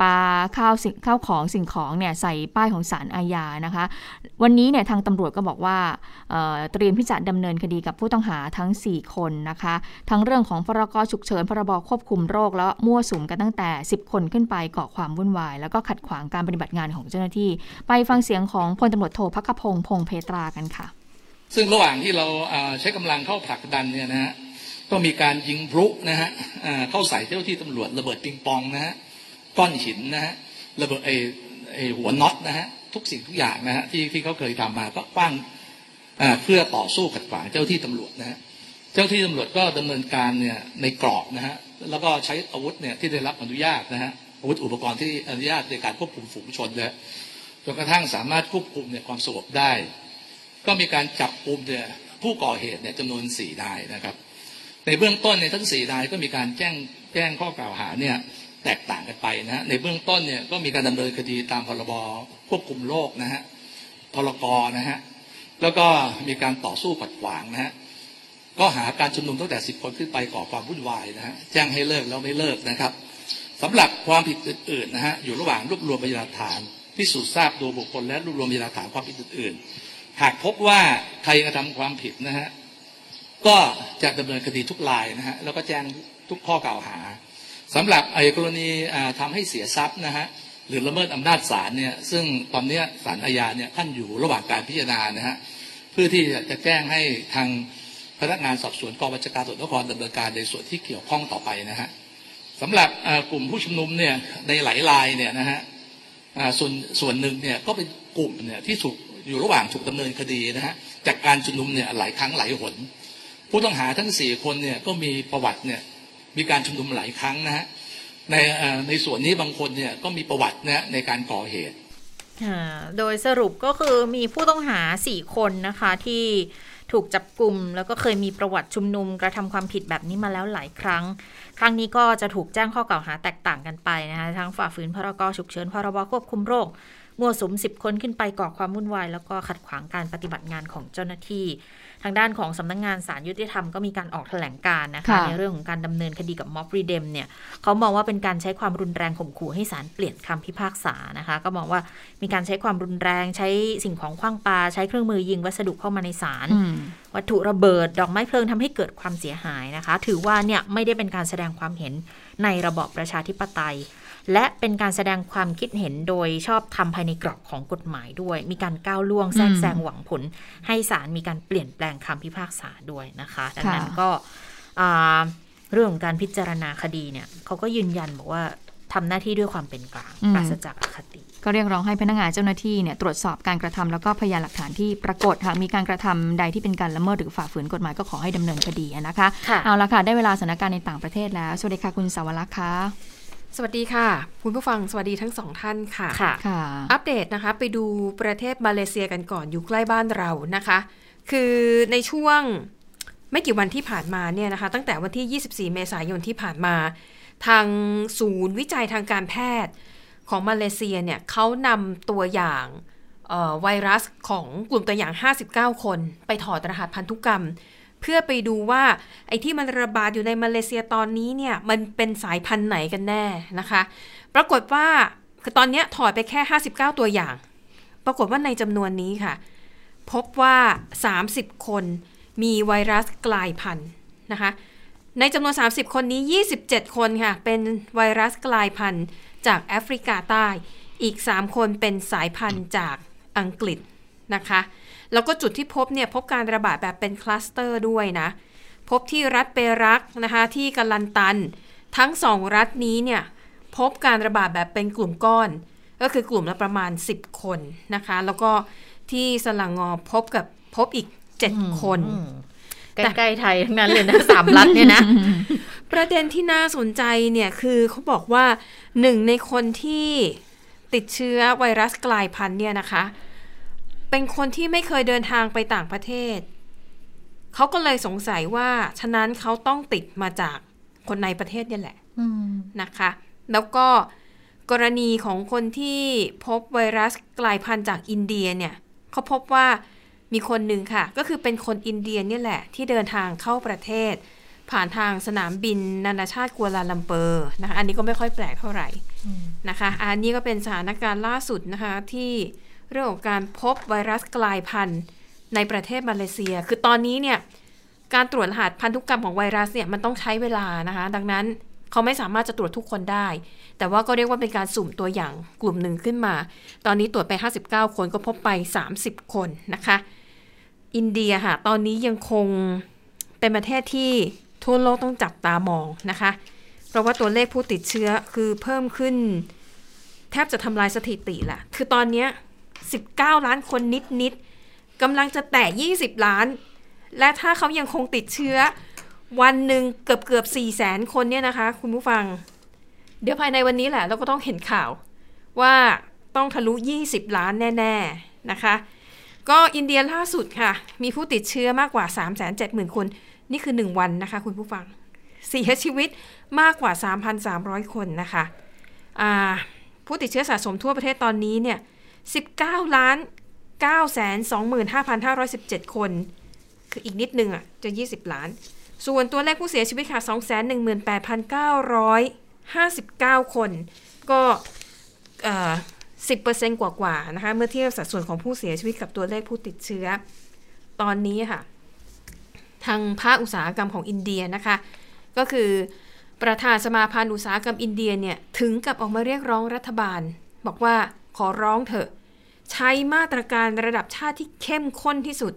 ปาข้าวข้าวของสิ่งของเนี่ยใส่ป้ายของศาลอาญานะคะ วันนี้เนี่ยทางตำรวจก็บอกว่าเตรียมที่จะดำเนินคดีกับผู้ต้องหาทั้ง 4 คนนะคะ ทั้งเรื่องของพรกฉุกเฉินพรบควบคุมโรค แล้วมั่วสุมกันตั้งแต่ 10 คนขึ้นไปก่อความวุ่นวาย แล้วก็ขัดขวางการปฏิบัติงานของเจ้าหน้าที่ ไปฟังเสียงของพลตำรวจโทพักพงพงเพตรากันค่ะ ซึ่งระหว่างที่เราใช้กำลังเข้าผลักดันเนี่ยนะฮะก็มีการยิงพลุนะฮะเข้าใส่เจ้าที่ตำรวจระเบิดปิงปองนะฮะก้อนหินนะฮะระเบิดไอไอหัวน็อตนะฮะ ทุกสิ่งทุกอย่างนะฮะที่ที่เขาเคยทำมาก็คว้างเพื่อต่อสู้ขัดขวางเจ้าที่ตำรวจนะฮะเจ้าที่ตำรวจก็ดำเนินการเนี่ยในกรอบนะฮะแล้วก็ใช้อาวุธเนี่ยที่ได้รับอนุญาตนะฮะอาวุธอุปกรณ์ที่อนุญาตในการควบคุมฝูงชนเลยจนกระทั่งสามารถควบคุมเนี่ยความสงบได้ ก็มีการจับกลุ่มเนี่ยผู้ก่อเหตุเนี่ยจำนวนสี่นายนะครับ ในเบื้องต้นเนี่ยทั้งสี่นายก็มีการแจ้งแจ้งข้อกล่าวหาเนี่ย แตกต่างกันไปนะฮะในเบื้องต้นเนี่ยก็มีการดำเนินคดีตามพรบควบคุมโรคนะฮะพรกนะฮะแล้วก็มีการต่อสู้ขัดขวางนะฮะก็หาการชุมนุมตั้งแต่สิบคนขึ้นไปก่อความวุ่นวายนะฮะแจ้งให้เลิกแล้วไม่เลิกนะครับสำหรับความผิดอื่นๆนะฮะอยู่ระหว่างรวบรวมพยานหลักฐานพิสูจน์ทราบตัวบุคคลและรวบรวมพยานหลักฐานความผิดอื่นๆ หากพบว่าใครกระทำความผิดนะฮะก็จะดำเนินคดีทุกรายนะฮะแล้วก็แจ้งทุกข้อกล่าวหา สำหรับไอ้กรณีทำให้เสียทรัพย์นะฮะหรือละเมิดอำนาจศาลเนี่ยซึ่งตอนนี้ศาลอาญาเนี่ยท่านอยู่ระหว่างการพิจารณานะฮะเพื่อที่จะแจ้งให้ทางพนักงานสอบสวนกองบัญชาการตำรวจนครดำเนินการในส่วนที่เกี่ยวข้องต่อไปนะฮะสำหรับกลุ่มผู้ชุมนุมเนี่ยในหลายรายเนี่ยนะฮะส่วนส่วนหนึ่งเนี่ยก็เป็นกลุ่มเนี่ยที่ถูกอยู่ระหว่างถูกดำเนินคดีนะฮะจากการชุมนุมเนี่ยหลายครั้งหลายหน ผู้ต้องหาทั้งสี่คนเนี่ยก็มีประวัติเนี่ย มีการชุมนุมหลายครั้งนะฮะในในส่วนนี้บางคนเนี่ยก็มีประวัตินะในการก่อเหตุโดยสรุปก็คือมีผู้ต้องหาสี่คนนะคะที่ถูกจับกลุ่มแล้วก็เคยมีประวัติชุมนุมกระทำความผิดแบบนี้มาแล้วหลายครั้ง ครั้งนี้ก็จะถูกแจ้งข้อกล่าวหาแตกต่างกันไปนะคะทั้งฝ่าฝืนพรกฉุกเฉินพรบควบคุมโรค มั่วสุมสิบคนขึ้นไปก่อความวุ่นวาย แล้วก็ขัดขวางการปฏิบัติงานของเจ้าหน้าที่ ทางด้านของสำนักงงานสารยุติธรรมก็มีการออกแถลงการนะคะ ในเรื่องของการดำเนินคดีกับม็อบรีเดมเนี่ยเขามองว่าเป็นการใช้ความรุนแรงข่มขู่ให้ศาลเปลี่ยนคำพิพากษานะคะ ก็มองว่ามีการใช้ความรุนแรงใช้สิ่งของคว้างปาใช้เครื่องมือยิงวัสดุเข้ามาในศาลวัตถุระเบิด ดอกไม้เพลิงทำให้เกิดความเสียหายนะคะ ถือว่าเนี่ยไม่ได้เป็นการแสดงความเห็นในระบอบประชาธิปไตย และเป็นการแสดงความคิดเห็นโดยชอบทำภายในกรอบของกฎหมายด้วย มีการก้าวล่วงแทรกแซงหวังผล ให้ศาลมีการเปลี่ยนแปลงคำพิพากษาด้วยนะคะดังนั้นก็เรื่องของการพิจารณาคดีเนี่ยเขาก็ยืนยันบอกว่าทำหน้าที่ด้วยความเป็นกลางปราศจากอคติ ก็เรียกร้องให้พนักงานเจ้าหน้าที่เนี่ยตรวจสอบการกระทำแล้วก็พยานหลักฐานที่ปรากฏหากมีการกระทำใดที่เป็นการละเมิดหรือฝ่าฝืนกฎหมายก็ขอให้ดำเนินคดีนะคะ เอาละค่ะได้เวลาสถานการณ์ในต่างประเทศแล้ว สวัสดีค่ะคุณสาวรักษ์ค่ะ สวัสดีค่ะ คุณผู้ฟังสวัสดีทั้งสองท่านค่ะค่ะ อัปเดตนะคะ ไปดูประเทศมาเลเซียกันก่อนอยู่ใกล้บ้านเรานะคะ คือในช่วงไม่กี่วันที่ผ่านมาเนี่ยนะคะ ตั้งแต่วันที่ 24 เมษายนที่ผ่านมา ทางศูนย์วิจัยทางการแพทย์ของมาเลเซียเนี่ยเขานำตัวอย่างไวรัสของกลุ่มตัวอย่าง 59 คน ไปถอดรหัสพันธุกรรม เพื่อไปดูว่าไอ้ที่มันระบาดอยู่ในมาเลเซียตอนนี้เนี่ยมันเป็นสายพันธุ์ไหนกันแน่นะคะ ปรากฏว่าคือตอนนี้ถอดไปแค่ 59 ตัวอย่าง ปรากฏว่าในจำนวนนี้ค่ะ พบว่า 30 คนมีไวรัสกลายพันธุ์นะคะในจำนวน 30 คนนี้ 27 คนค่ะ เป็นไวรัสกลายพันธุ์จากแอฟริกาใต้ อีก 3 คนเป็นสายพันธุ์จากอังกฤษนะคะ แล้วก็จุดที่พบเนี่ยพบการระบาดแบบเป็นคลัสเตอร์ด้วยนะ พบที่รัฐเปรักนะคะที่กัลันตัน ทั้งสองรัฐนี้เนี่ยพบการระบาดแบบเป็นกลุ่มก้อน ก็คือกลุ่มละประมาณ 10 คนนะคะ แล้วก็ที่สลังงอพบกับพบอีก 7 คนใกล้ๆไทยทั้งนั้นเลยนะสามรัฐเนี่ยนะ ประเด็นที่น่าสนใจเนี่ยคือเขาบอกว่าหนึ่งในคนที่ติดเชื้อไวรัสกลายพันธุ์เนี่ยนะคะ เป็นคนที่ไม่เคยเดินทางไปต่างประเทศ เขาก็เลยสงสัยว่าฉะนั้นเขาต้องติดมาจากคนในประเทศนี่แหละนะคะ แล้วก็กรณีของคนที่พบไวรัสกลายพันธุ์จากอินเดียเนี่ยเขาพบว่ามีคนหนึ่งค่ะ ก็คือเป็นคนอินเดียนี่แหละ ที่เดินทางเข้าประเทศ ผ่านทางสนามบินนานาชาติกัวลาลัมเปอร์นะคะ อันนี้ก็ไม่ค่อยแปลกเท่าไหร่นะคะ อันนี้ก็เป็นสถานการณ์ล่าสุดนะคะที่ เรื่องของการพบไวรัสกลายพันธุ์ในประเทศมาเลเซีย คือตอนนี้เนี่ยการตรวจรหัสพันธุกรรมของไวรัสเนี่ยมันต้องใช้เวลานะคะ ดังนั้นเขาไม่สามารถจะตรวจทุกคนได้ แต่ว่าก็เรียกว่าเป็นการสุ่มตัวอย่างกลุ่มหนึ่งขึ้นมา ตอนนี้ตรวจไป 59 คนก็พบไป 30 คนนะคะ อินเดียค่ะ ตอนนี้ยังคงเป็นประเทศที่ทั่วโลกต้องจับตามองนะคะ เพราะว่าตัวเลขผู้ติดเชื้อคือเพิ่มขึ้น แทบจะทำลายสถิติแหละ คือตอนนี้ 19 ล้านคนนิดนิดกำลังจะแตะ20 ล้าน และถ้าเขายังคงติดเชื้อ วันหนึ่งเกือบเกือบ4แสนคนเนี่ยนะคะ คุณผู้ฟัง เดี๋ยวภายในวันนี้แหละ เราก็ต้องเห็นข่าวว่าต้องทะลุ 20 ล้านแน่ ๆนะคะ ก็อินเดียล่าสุดค่ะ มีผู้ติดเชื้อมากกว่า 3 7 0 0 0 0 คน นี่คือ 1 วันนะคะ คุณผู้ฟังเสียชีวิตมากกว่า 3,300 คนนะคะ ผู้ติดเชื้อสะสมทั่วประเทศตอนนี้เนี่ย 19ล้าน9 2 5 5 1 7 คน คืออีกนิดนึงอะจะ 20 ล้าน ส่วนตัวเลขผู้เสียชีวิตค่ะ218,959 คน ก็สิบเปอร์เซ็นต์กว่าๆนะคะ เมื่อเทียบสัดส่วนของผู้เสียชีวิตกับตัวเลขผู้ติดเชื้อ ตอนนี้ค่ะ ทางภาคอุตสาหกรรมของอินเดียนะคะ ก็คือประธานสมาพันธ์อุตสาหกรรมอินเดียเนี่ย ถึงกับออกมาเรียกร้องรัฐบาล บอกว่าขอร้องเถอะ ใช้มาตรการระดับชาติที่เข้มข้นที่สุด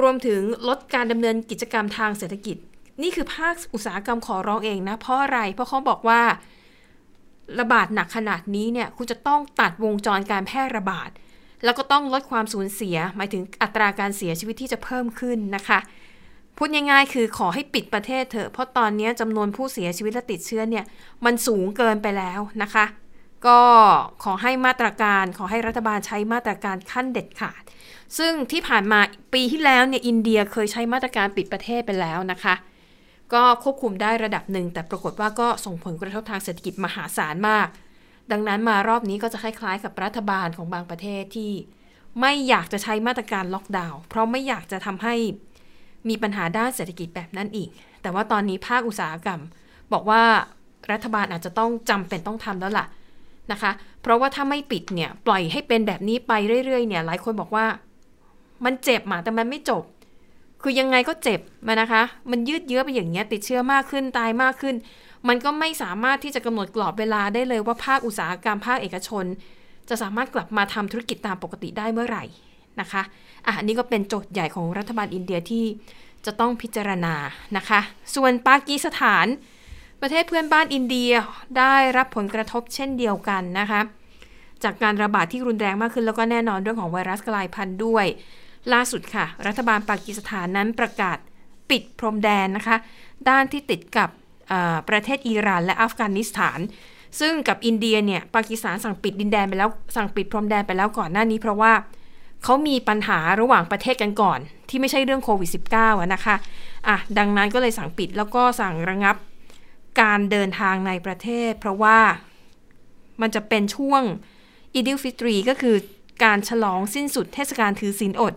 รวมถึงลดการดำเนินกิจกรรมทางเศรษฐกิจ นี่คือภาคอุตสาหกรรมขอร้องเองนะ เพราะอะไร เพราะเขาบอกว่า ระบาดหนักขนาดนี้เนี่ยคุณจะต้องตัดวงจรการแพร่ระบาด แล้วก็ต้องลดความสูญเสีย หมายถึงอัตราการเสียชีวิตที่จะเพิ่มขึ้นนะคะพูดง่ายๆ คือขอให้ปิดประเทศเถอะ เพราะตอนนี้จำนวนผู้เสียชีวิตและติดเชื้อเนี่ย มันสูงเกินไปแล้วนะคะ ก็ขอให้มาตรการขอให้รัฐบาลใช้มาตรการขั้นเด็ดขาด ซึ่งที่ผ่านมาปีที่แล้วเนี่ยอินเดียเคยใช้มาตรการปิดประเทศไปแล้วนะคะ ก็ควบคุมได้ระดับหนึ่ง แต่ปรากฏว่าก็ส่งผลกระทบทางเศรษฐกิจมหาศาลมาก ดังนั้นมารอบนี้ก็จะคล้ายๆกับรัฐบาลของบางประเทศที่ ไม่อยากจะใช้มาตรการล็อกดาวน์เพราะไม่อยากจะทำให้มีปัญหาด้านเศรษฐกิจแบบนั้นอีก แต่ว่าตอนนี้ภาคอุตสาหกรรม บอกว่ารัฐบาลอาจจะต้องจำเป็นต้องทำแล้วล่ะ นะคะ เพราะว่าถ้าไม่ปิดเนี่ย ปล่อยให้เป็นแบบนี้ไปเรื่อยๆเนี่ย หลายคนบอกว่า มันเจ็บมาแต่มันไม่จบ คือยังไงก็เจ็บมานะคะ มันยืดเยื้อไปอย่างเงี้ย ติดเชื้อมากขึ้นตายมากขึ้น มันก็ไม่สามารถที่จะกำหนดกรอบเวลาได้เลยว่าภาคอุตสาหกรรมภาคเอกชน จะสามารถกลับมาทำธุรกิจตามปกติได้เมื่อไหร่นะคะอะอันนี้ก็เป็นโจทย์ใหญ่ของรัฐบาลอินเดียที่จะต้องพิจารณานะคะ ส่วนปากีสถาน ประเทศเพื่อนบ้านอินเดียได้รับผลกระทบเช่นเดียวกันนะคะจากการระบาดที่รุนแรงมากขึ้นแล้วก็แน่นอนเรื่องของไวรัสกลายพันธุ์ด้วย ล่าสุดค่ะ รัฐบาลปากีสถานนั้นประกาศปิดพรมแดนนะคะ ด้านที่ติดกับประเทศอิหร่านและอัฟกานิสถาน ซึ่งกับอินเดียเนี่ยปากีสถานสั่งปิดดินแดนไปแล้วสั่งปิดพรมแดนไปแล้วก่อนหน้านี้ เพราะว่าเขามีปัญหาระหว่างประเทศกันก่อน ที่ไม่ใช่เรื่องโควิด -19 นะคะอะดังนั้นก็เลยสั่งปิดแล้วก็สั่งระงับ การเดินทางในประเทศ เพราะว่ามันจะเป็นช่วงอีดิลฟิตรีก็คือการฉลองสิ้นสุดเทศกาลถือศีลอด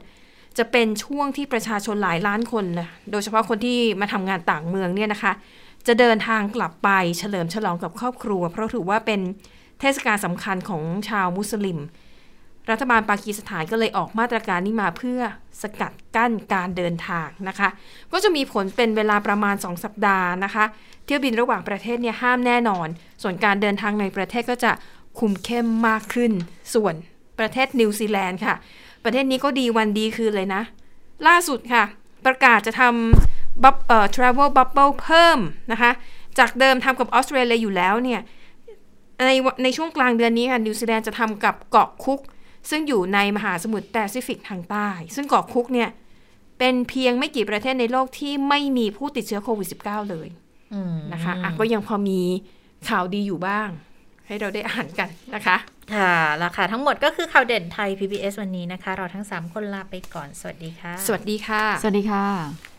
จะเป็นช่วงที่ประชาชนหลายล้านคนนะโดยเฉพาะคนที่มาทำงานต่างเมืองเนี่ยนะคะ จะเดินทางกลับไปเฉลิมฉลองกับครอบครัว เพราะถือว่าเป็นเทศกาลสำคัญของชาวมุสลิม รัฐบาลปากีสถานก็เลยออกมาตรการนี้มาเพื่อสกัดกั้นการเดินทางนะคะ ก็จะมีผลเป็นเวลาประมาณ 2 สัปดาห์นะคะ เที่ยวบินระหว่างประเทศเนี่ยห้ามแน่นอน ส่วนการเดินทางในประเทศก็จะคุมเข้มมากขึ้น ส่วนประเทศนิวซีแลนด์ค่ะ ประเทศนี้ก็ดีวันดีคืนเลยนะ ล่าสุดค่ะ ประกาศจะทำ bub เอ่อ travel bubble เพิ่มนะคะ จากเดิมทำกับออสเตรเลียอยู่แล้วเนี่ย ในในช่วงกลางเดือนนี้ค่ะนิวซีแลนด์จะทำกับเกาะคุก ซึ่งอยู่ในมหาสมุทรแปซิฟิกทางใต้ ซึ่งเกาะคุกเนี่ยเป็นเพียงไม่กี่ประเทศในโลกที่ไม่มีผู้ติดเชื้อโควิด -19 เลยนะคะอะก็ยังพอมีข่าวดีอยู่บ้าง ให้เราได้อ่านกันนะคะ ค่ะแล้วค่ะ ทั้งหมดก็คือข่าวเด่นไทย PBS วันนี้นะคะ เราทั้ง 3 คนลาไปก่อน สวัสดีค่ะ สวัสดีค่ะ สวัสดีค่ะ